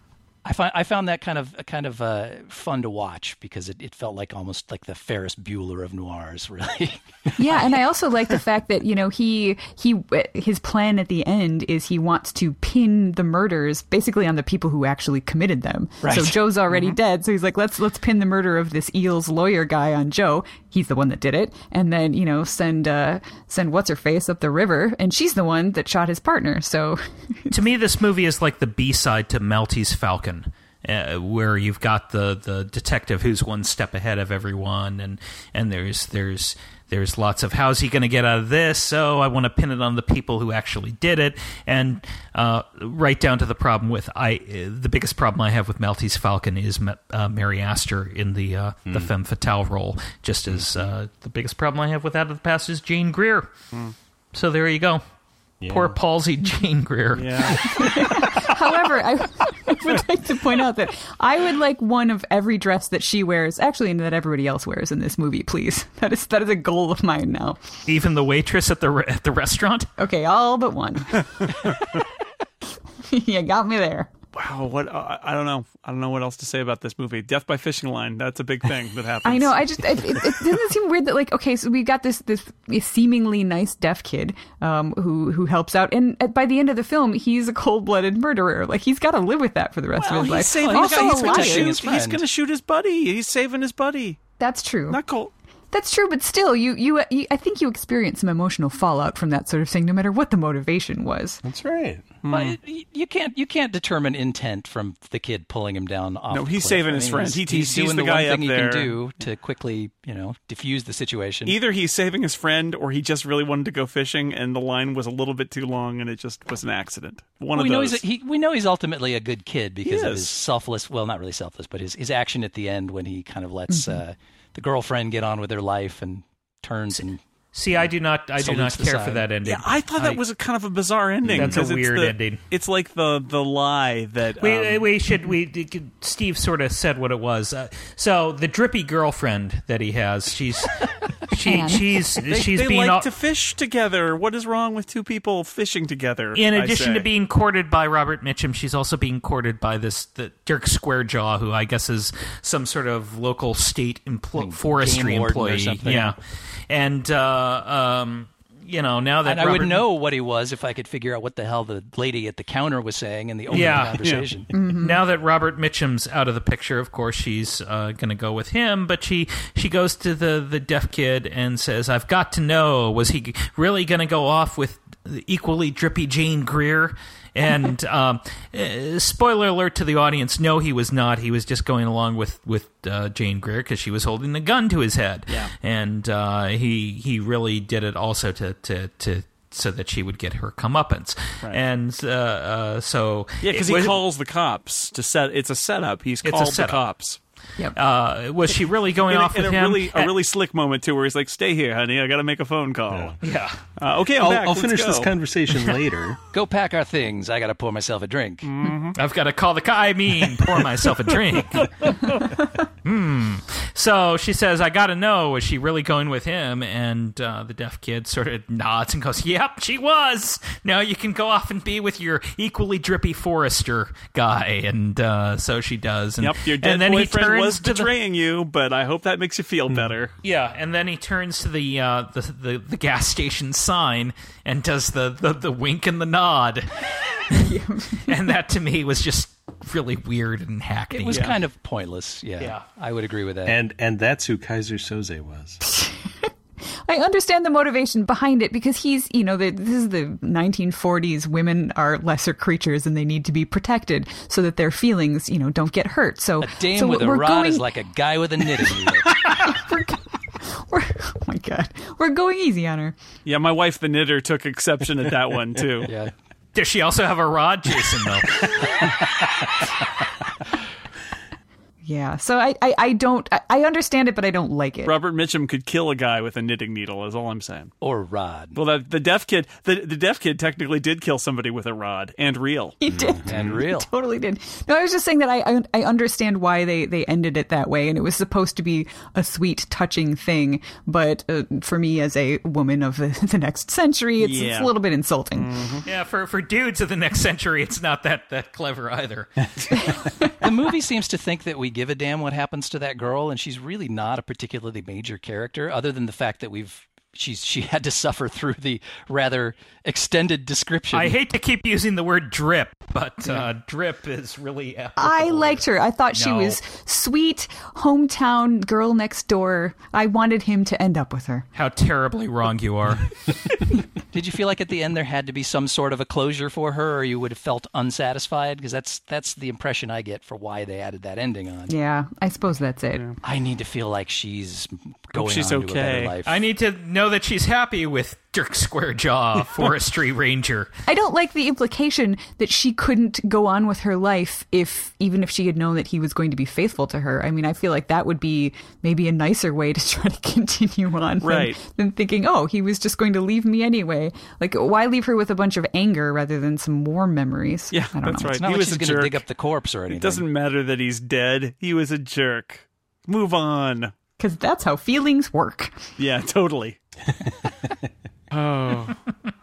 I find I found that kind of kind of uh, fun to watch because it, it felt like almost like the Ferris Bueller of noirs, really. yeah, and I also like the fact that you know he he his plan at the end is he wants to pin the murders basically on the people who actually committed them. Right. So Joe's already dead, so he's like, let's let's pin the murder of this Eels lawyer guy on Joe. He's the one that did it, and then you know send uh, send what's her face up the river, and she's the one that shot his partner. So to me, this movie is like the B side to Maltese Falcon. Uh, where you've got the, the detective who's one step ahead of everyone, and and there's there's there's lots of how's he going to get out of this? So I want to pin it on the people who actually did it, and uh, right down to the problem with I uh, the biggest problem I have with Maltese Falcon is uh, Mary Astor in the uh, the femme fatale role, just as uh, the biggest problem I have with Out of the Past is Jane Greer. So there you go. Poor palsied Jane Greer. Yeah. However, I would like to point out that I would like one of every dress that she wears, actually, and that everybody else wears in this movie. Please, that is that is a goal of mine now. Even the waitress at the re- at the restaurant. Okay, all but one. you got me there. Wow. What? Uh, I don't know. I don't know what else to say about this movie. Death by fishing line. That's a big thing that happens. I know. I just it, it, it doesn't seem weird that like okay, so we got this this seemingly nice deaf kid um, who who helps out, and at, by the end of the film, he's a cold blooded murderer. Like he's got to live with that for the rest Well, of his life. saving. also, he's a going to shoot. his He's going to shoot his buddy. He's saving his buddy. That's true. Not cold. That's true, but still, you, you, you, I think you experience some emotional fallout from that sort of thing, no matter what the motivation was. That's right. But you can't you can't determine intent from the kid pulling him down off. No, he's saving I his mean, friend. He's, He- he's doing the the, guy one up thing he can do to quickly, you know, diffuse the situation. Either he's saving his friend, or he just really wanted to go fishing, and the line was a little bit too long, and it just was an accident. One Well, we of know those. he's a, he, we know he's ultimately a good kid because of his selfless. Well, not really selfless, but his his action at the end when he kind of lets uh, the girlfriend get on with her life and turns and See, I do not. I do not Salutes the care for side. that ending. yeah, I thought that was a kind of a bizarre ending. That's a 'cause it's weird the- ending. It's like the the lie that We, um, we should we Steve sort of said what it was. Uh, so the drippy girlfriend that he has, she's she Anne. she's they, she's they being like all- to fish together. What is wrong with two people fishing together? in I addition to say? being courted by Robert Mitchum, she's also being courted by this the Dirk Squarejaw, who I guess is some sort of local state empl- forestry game warden or employee. something. Yeah, and uh, um, you know now that and I would know what he was if I could figure out what the hell the lady at the counter was saying in the opening Yeah, yeah. conversation. Now that Robert Mitchum's out of the picture, of course she's uh, going to go with him. But she she goes to the the deaf kid and says, "I've got to know: was he really going to go off with equally drippy Jane Greer?" And um, uh, spoiler alert to the audience: No, he was not. He was just going along with with uh, Jane Greer because she was holding the gun to his head. Yeah. and uh, he he really did it also to to to. So that she would get her comeuppance, and uh, uh, so yeah, because he calls the cops to set. It's a setup. He's called the setup. Cops. Uh, was she really going In, a, off in with a him? really a really slick moment too, where he's like, "Stay here, honey. I got to make a phone call." yeah. Uh, okay, I'm I'll, back. I'll Let's finish this conversation later. Go pack our things. I got to pour myself a drink. I've got to call the. co- I mean, pour myself a drink. Hmm. So she says, "I got to know. Was she really going with him?" And uh, the deaf kid sort of nods and goes, "Yep, she was. Now you can go off and be with your equally drippy forester guy." And uh, so she does. And, Yep, your dead and then he boyfriend turns was to the- betraying you, but I hope that makes you feel better. Yeah, and then he turns to the uh, the, the the gas station sign and does the the, the wink and the nod, and that to me was just really weird and hackney. It was kind of pointless. Yeah, Yeah. I would agree with that. And and that's who Keyser Söze was. I understand the motivation behind it because he's, you know, the, this is the 1940s. Women are lesser creatures and they need to be protected so that their feelings, you know, don't get hurt. So, a dame so with a we're rod going, is like a guy with a knitting needle. we're, we're, oh my god, we're going easy on her. Yeah, my wife, the knitter, took exception at that one too. yeah. Does she also have a rod, Jason? Though. Yeah, so I, I, I don't, I, I understand it, but I don't like it. Robert Mitchum could kill a guy with a knitting needle. Is all I'm saying. Or rod. Well, the, the deaf kid, the, the deaf kid technically did kill somebody with a rod and real. He did. And real. totally did. No, I was just saying that I, I I understand why they they ended it that way, and it was supposed to be a sweet, touching thing. But uh, for me, as a woman of the, the next century, it's, it's a little bit insulting. yeah, for for dudes of the next century, it's not that that clever either. the movie seems to think that we give a damn what happens to that girl, and she's really not a particularly major character, other than the fact that we've she's she had to suffer through the rather extended description. I hate to keep using the word drip, but uh, drip is really. I liked her. I thought she was sweet, hometown girl next door. I wanted him to end up with her. How terribly wrong you are. Did you feel like at the end there had to be some sort of a closure for her, or you would have felt unsatisfied? Because that's that's the impression I get for why they added that ending on. Yeah, I suppose that's it. I need to feel like she's going she's on to a better okay. life. I need to know that she's happy with Dirk Squarejaw, forestry ranger. I don't like the implication that she couldn't go on with her life if even if she had known that he was going to be faithful to her. I mean, I feel like that would be maybe a nicer way to try to continue on than- Right. than, thinking, "Oh, he was just going to leave me anyway." Like why leave her with a bunch of anger rather than some warm memories? Yeah, I don't that's know. right. it's not he like was she's going to dig up the corpse or anything. It doesn't matter that he's dead. He was a jerk. Move on. Cuz that's how feelings work. Yeah, totally. oh.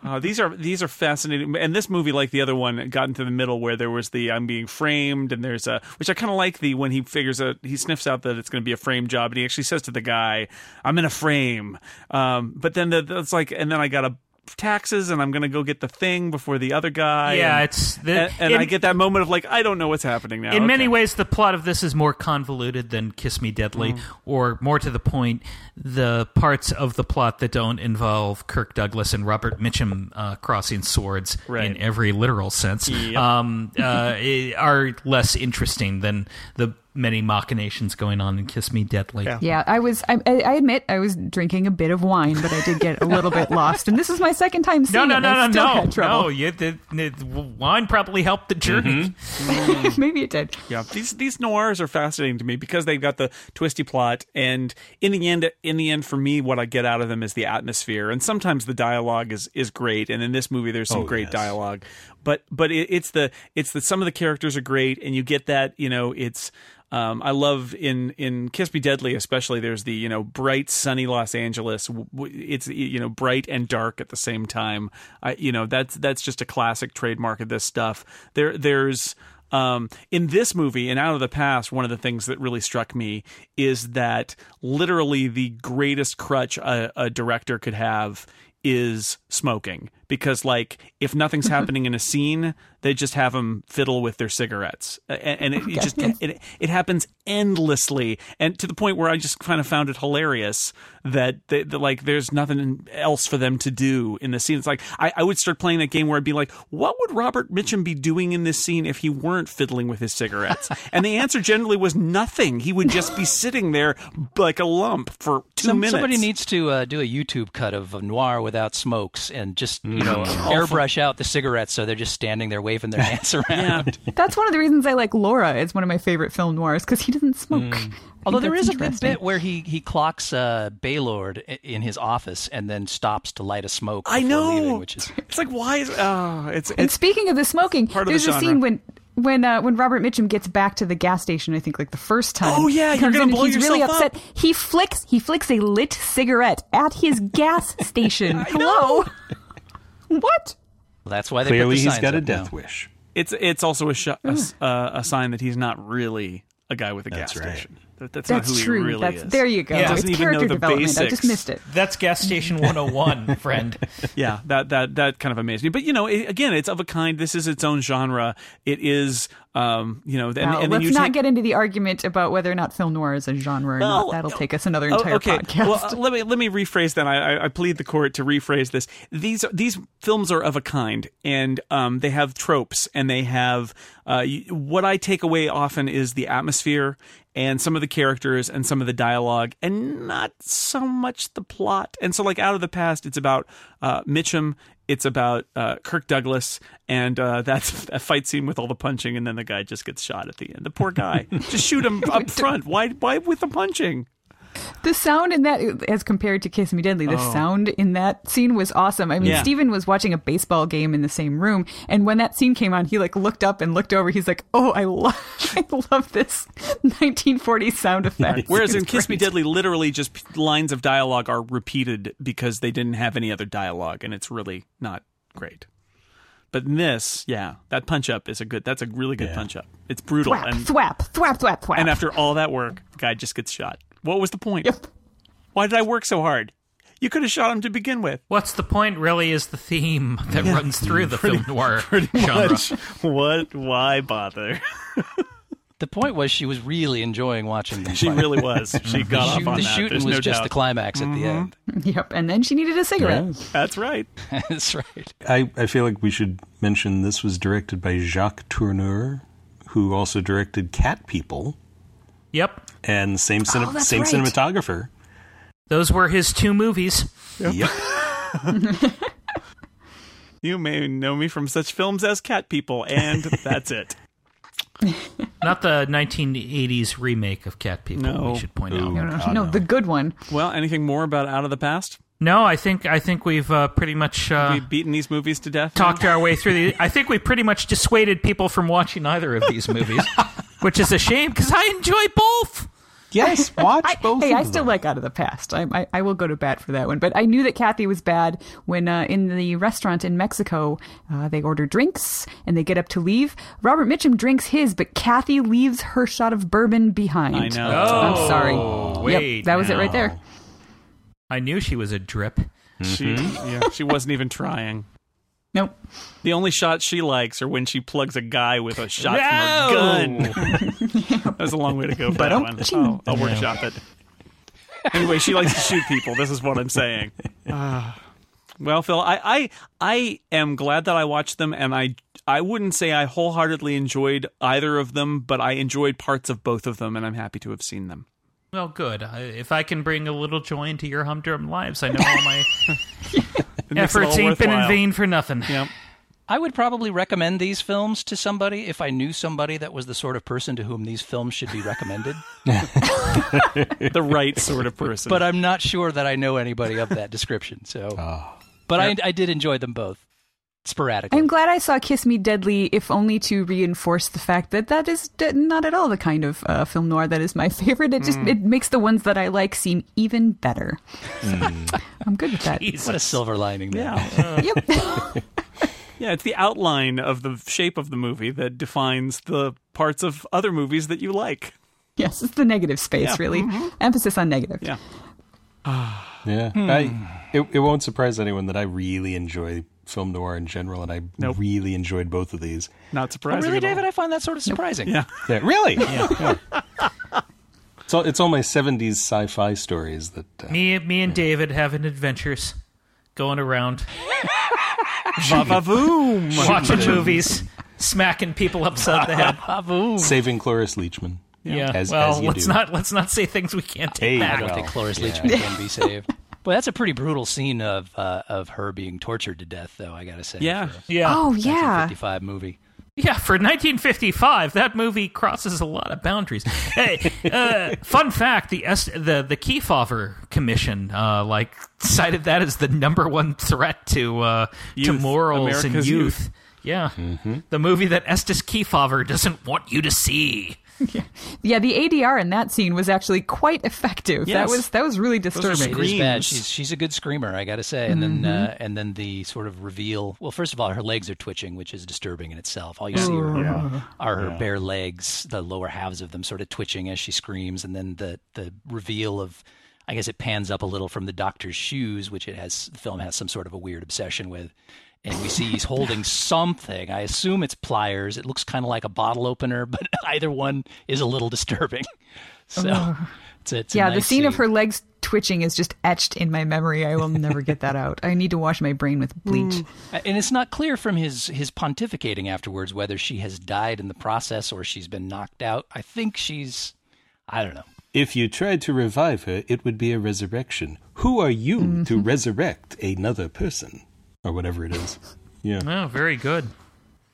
Oh, these are these are fascinating, and this movie, like the other one, got into the middle where there was the "I'm being framed," and there's a which I kind of like the when he figures out he sniffs out that it's going to be a frame job, and he actually says to the guy, "I'm in a frame," um, but then the, it's like, and then I got a taxes and I'm going to go get the thing before the other guy. Yeah, and, it's the, and, and in, I get that moment of like I don't know what's happening now. in many ways the plot of this is more convoluted than Kiss Me Deadly, Mm. or more to the point, the parts of the plot that don't involve Kirk Douglas and Robert Mitchum uh, crossing swords Right. in every literal sense Yep. um, uh, are less interesting than the many machinations going on in Kiss Me Deadly. Yeah. Yeah, I was. I, I admit I was drinking a bit of wine, but I did get a little bit lost. And this is my second time No, seeing no, it. no, and no, no, no. You, the, the wine probably helped the journey. Mm-hmm. Maybe it did. Yeah, these these noirs are fascinating to me because they've got the twisty plot, and in the end, in the end, for me, what I get out of them is the atmosphere, and sometimes the dialogue is is great, and in this movie, there's some Oh, great yes. dialogue, but but it, it's the it's the some of the characters are great, and you get that you know it's. Um, I love in in Kiss Me Deadly, especially. There's the you know bright, sunny Los Angeles. It's you know bright and dark at the same time. I you know that's that's just a classic trademark of this stuff. There there's um, in this movie and Out of the Past, one of the things that really struck me is that literally the greatest crutch a, a director could have is smoking because like if nothing's happening in a scene they just have them fiddle with their cigarettes. A- and, it, it just it, it happens endlessly. And to the point where i just kind of found it hilarious that, they, that like there's nothing else for them to do in the scene. It's like I, I would start playing that game where i'd be like what would robert mitchum be doing in this scene if he weren't fiddling with his cigarettes? And the answer generally was nothing. He would just be sitting there like a lump for two Some, minutes. somebody needs to uh, do a YouTube cut of, of noir without smokes and just you know Mm. airbrush out the cigarettes so they're just standing there waving their hands around. yeah That's one of the reasons I like Laura. It's one of my favorite film noirs because he doesn't smoke. I think Although there that's is a good bit where he he clocks uh, Baylord in his office and then stops to light a smoke. I know. leaving, which is It's like why is oh it's And speaking of the smoking, part of there's the a scene when when uh, when Robert Mitchum gets back to the gas station. I think like the first time. Oh, yeah, you're gonna blow he's really yourself upset. He flicks he flicks a lit cigarette at his gas station. Hello. What? that's why they Clearly, he's got a up now. death wish. it's it's also a sh- a, s- uh, a sign that he's not really a guy with a That's gas right. station. That, that's, That's not who true. he really That's is. there you go. Yeah. Doesn't It's even know character the development. I just missed it. That's gas station 101, friend. yeah, that that that kind of amazed me. But you know, it, again, it's of a kind. This is its own genre. It is, um, you know, and, and then let's not take, get into the argument about whether or not film noir is a genre or Well, not. That'll uh, take us another Oh, entire okay. podcast. Well, uh, let me let me rephrase that. I, I, I plead the court to rephrase this. These these films are of a kind, and um, they have tropes, and they have uh, what I take away often is the atmosphere and some of the characters and some of the dialogue, and not so much the plot. And so, like out of the past, it's about uh, Mitchum. It's about uh, Kirk Douglas, and uh, that's a fight scene with all the punching, and then the guy just gets shot at the end. The poor guy, just shoot him up front. Why? Why with the punching? The sound in that, as compared to Kiss Me Deadly, the oh. sound in that scene was awesome. I mean, Yeah. Steven was watching a baseball game in the same room, and when that scene came on, he like looked up and looked over. He's like, "Oh, I love, I love this 1940s sound effect." Whereas in It's Kiss Me. Deadly, literally just p- lines of dialogue are repeated because they didn't have any other dialogue, and it's really not great. But in this, yeah, that punch up is a good. That's a really good punch up. It's brutal, thwap, and thwap, thwap, thwap, thwap. and after all that work, the guy just gets shot. What was the point? Yep. Why did I work so hard? You could have shot him to begin with. What's the point, really, is the theme that runs through the film noir genre. what? Why bother? The point was she was really enjoying watching them. She fight. really was. She got Shoot- off on the that. shooting There's was no just doubt. the climax at the mm-hmm. end. Yep, and then she needed a cigarette. That's right. That's right. I, I feel like we should mention this was directed by Jacques Tourneur, who also directed Cat People, Yep, and same cine- Oh, same right. cinematographer. those were his two movies. Yep. You may know me from such films as Cat People, and that's it. Not the 1980s remake of Cat People. No. We should point Ooh. out. No, no, God, no, no. the good one. Well, anything more about Out of the Past? No, I think I think we've uh, pretty much uh, We've beaten these movies to death. talked our way through the. I think we pretty much dissuaded people from watching either of these movies, which is a shame because I enjoy both. Yes, watch I, both hey, of I still them. like Out of the Past. I, I, I will go to bat for that one. But I knew that Kathy was bad when uh, in the restaurant in Mexico, uh, they order drinks and they get up to leave. Robert Mitchum drinks his, but Kathy leaves her shot of bourbon behind. I know. I'm sorry. Oh, wait yep, that was it right there. I knew she was a drip. She yeah, she wasn't even trying. Nope. The only shots she likes are when she plugs a guy with a shot from No! her gun. that was a long way to go for that one. Oh, I'll workshop it. Anyway, she likes to shoot people. This is what I'm saying. Ah. well, Phil, I, I I am glad that I watched them, and I I wouldn't say I wholeheartedly enjoyed either of them, but I enjoyed parts of both of them, and I'm happy to have seen them. Well, good. If I can bring a little joy into your humdrum lives, I know all my It makes it efforts ain't been in vain for nothing. Yep. I would probably recommend these films to somebody if I knew somebody that was the sort of person to whom these films should be recommended. The right sort of person. but I'm not sure that I know anybody of that description. So, ah. but I, I did enjoy them both sporadically. I'm glad I saw Kiss Me Deadly, if only to reinforce the fact that that is d- not at all the kind of uh, film noir that is my favorite. It just mm. it makes the ones that I like seem even better. Mm. I'm good with that. what a silver lining there. yeah. Uh, yep. Yeah, it's the outline of the shape of the movie that defines the parts of other movies that you like. yes, it's the negative space, Yeah. really. Mm-hmm. Emphasis on negative. Yeah. Yeah, hmm. I it, it won't surprise anyone that I really enjoy film noir in general, and I Nope. really enjoyed both of these. Not Oh, surprising. really, at all. David? I find that sort of surprising. Yeah. Yeah, really? Yeah. It's all, it's all my '70s sci-fi stories that. Uh, Me, me and David having adventures, going around, Va-va-voom. watching movies, smacking people upside the head. Baboom. Saving Cloris Leachman. Yeah. As- well, as you let's do. not let's not say things we can't take Hey, back. I don't Well, think Cloris yeah. Leachman can be saved. Well, that's a pretty brutal scene of uh, of her being tortured to death, though. I gotta say. Yeah. for Yeah. Oh yeah. 1955 movie. Yeah, for 1955, that movie crosses a lot of boundaries. hey, uh, fun fact: the S- the the Kefauver Commission uh, like cited that as the number one threat to uh, to Youth. morals and youth. youth. Yeah, the movie that Estes Kefauver doesn't want you to see. Yeah, yeah, the ADR in that scene was actually quite effective. That was that was really disturbing. It is bad. She's she's a good screamer, I gotta say. And then uh, and then the sort of reveal. Well, first of all, her legs are twitching, which is disturbing in itself. All you see are, are her bare legs, the lower halves of them, sort of twitching as she screams. And then the the reveal of, I guess it pans up a little from the doctor's shoes, which it has. The film has some sort of a weird obsession with. And we see he's holding something. I assume it's pliers. It looks kind of like a bottle opener, but either one is a little disturbing. So, it's a, it's a yeah, the nice scene of her legs twitching is just etched in my memory. I will never get that out. I need to wash my brain with bleach. And it's not clear from his his pontificating afterwards whether she has died in the process or she's been knocked out. I think she's I don't know. If you tried to revive her, it would be a resurrection. Who are you to mm-hmm. resurrect another person, or whatever it is? Yeah. Oh, very good.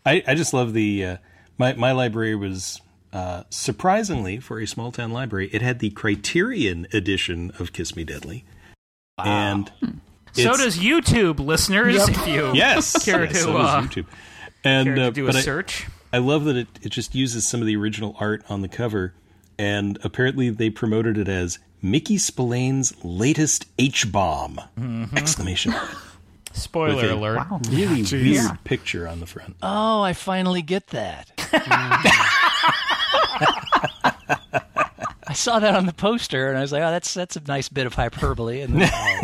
I, I just love the uh, my my library was uh, surprisingly for a small town library. It had the Criterion edition of Kiss Me Deadly, and So does YouTube, listeners. If you yes, care yes, to, so does uh, YouTube. And care to uh, do but a I- search. I love that it, it just uses some of the original art on the cover, and apparently they promoted it as Mickey Spillane's latest H bomb! Exclamation! point. Spoiler with a- alert. Really Jeez. weird picture on the front. Oh, I finally get that. I saw that on the poster and I was like, "Oh, that's that's a nice bit of hyperbole." And then, oh,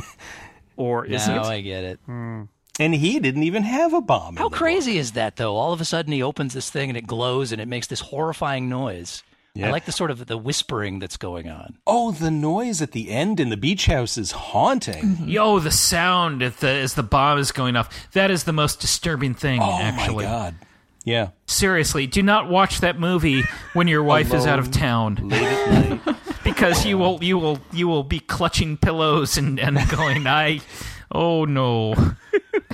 Or is now it? I get it. Hmm. And he didn't even have a bomb. How the book. crazy is that, though? All of a sudden, he opens this thing and it glows and it makes this horrifying noise. I like the sort of the whispering that's going on. Oh, the noise at the end in the beach house is haunting. Mm-hmm. Yo, the sound at the, as the bomb is going off. That is the most disturbing thing, Oh actually. my god! Yeah, Seriously, do not watch that movie when your wife is out of town. late at night. because you will you will you will be clutching pillows and, and going i oh no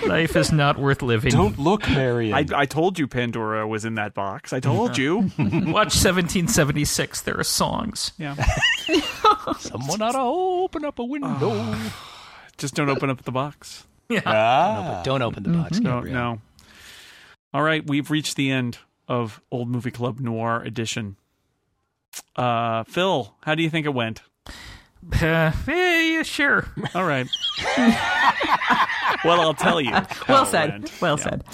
life is not worth living Don't look, Marion. I, I told you Pandora was in that box. I told you. watch 1776 there are songs Yeah. Someone ought to open up a window. Just don't open up the box. ah, But don't open the box, No, Gabrielle. no. All right, we've reached the end of Old Movie Club Noir edition. Uh, Phil, how do you think it went? uh, yeah, yeah sure All right. well, I'll tell you. Well said. went. Well Yeah. said.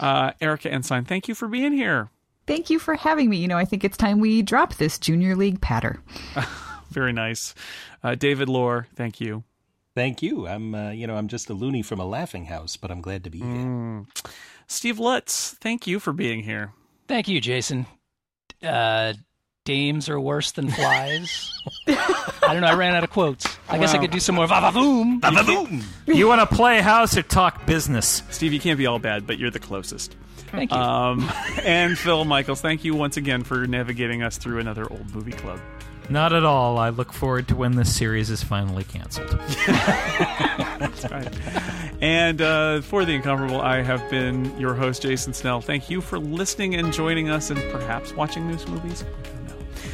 Uh, Erika Ensign, thank you for being here. Thank you for having me. You know, I think it's time we drop this junior league patter. Very nice. Uh, David Loehr, thank you. Thank you. I'm, uh, you know, I'm just a loony from a laughing house, but I'm glad to be here. Steve Lutz, thank you for being here. Thank you, Jason. Uh, dames are worse than flies. I don't know. I ran out of quotes. I guess I Wow. could do some more. Va-va-voom. Ba-ba-boom! You want to play house or talk business? Steve, you can't be all bad, but you're the closest. Thank you. Um, and Phil Michaels, thank you once again for navigating us through another old movie club. Not at all. I look forward to when this series is finally canceled. That's right. And uh, for The Incomparable, I have been your host, Jason Snell. Thank you for listening and joining us and perhaps watching these movies.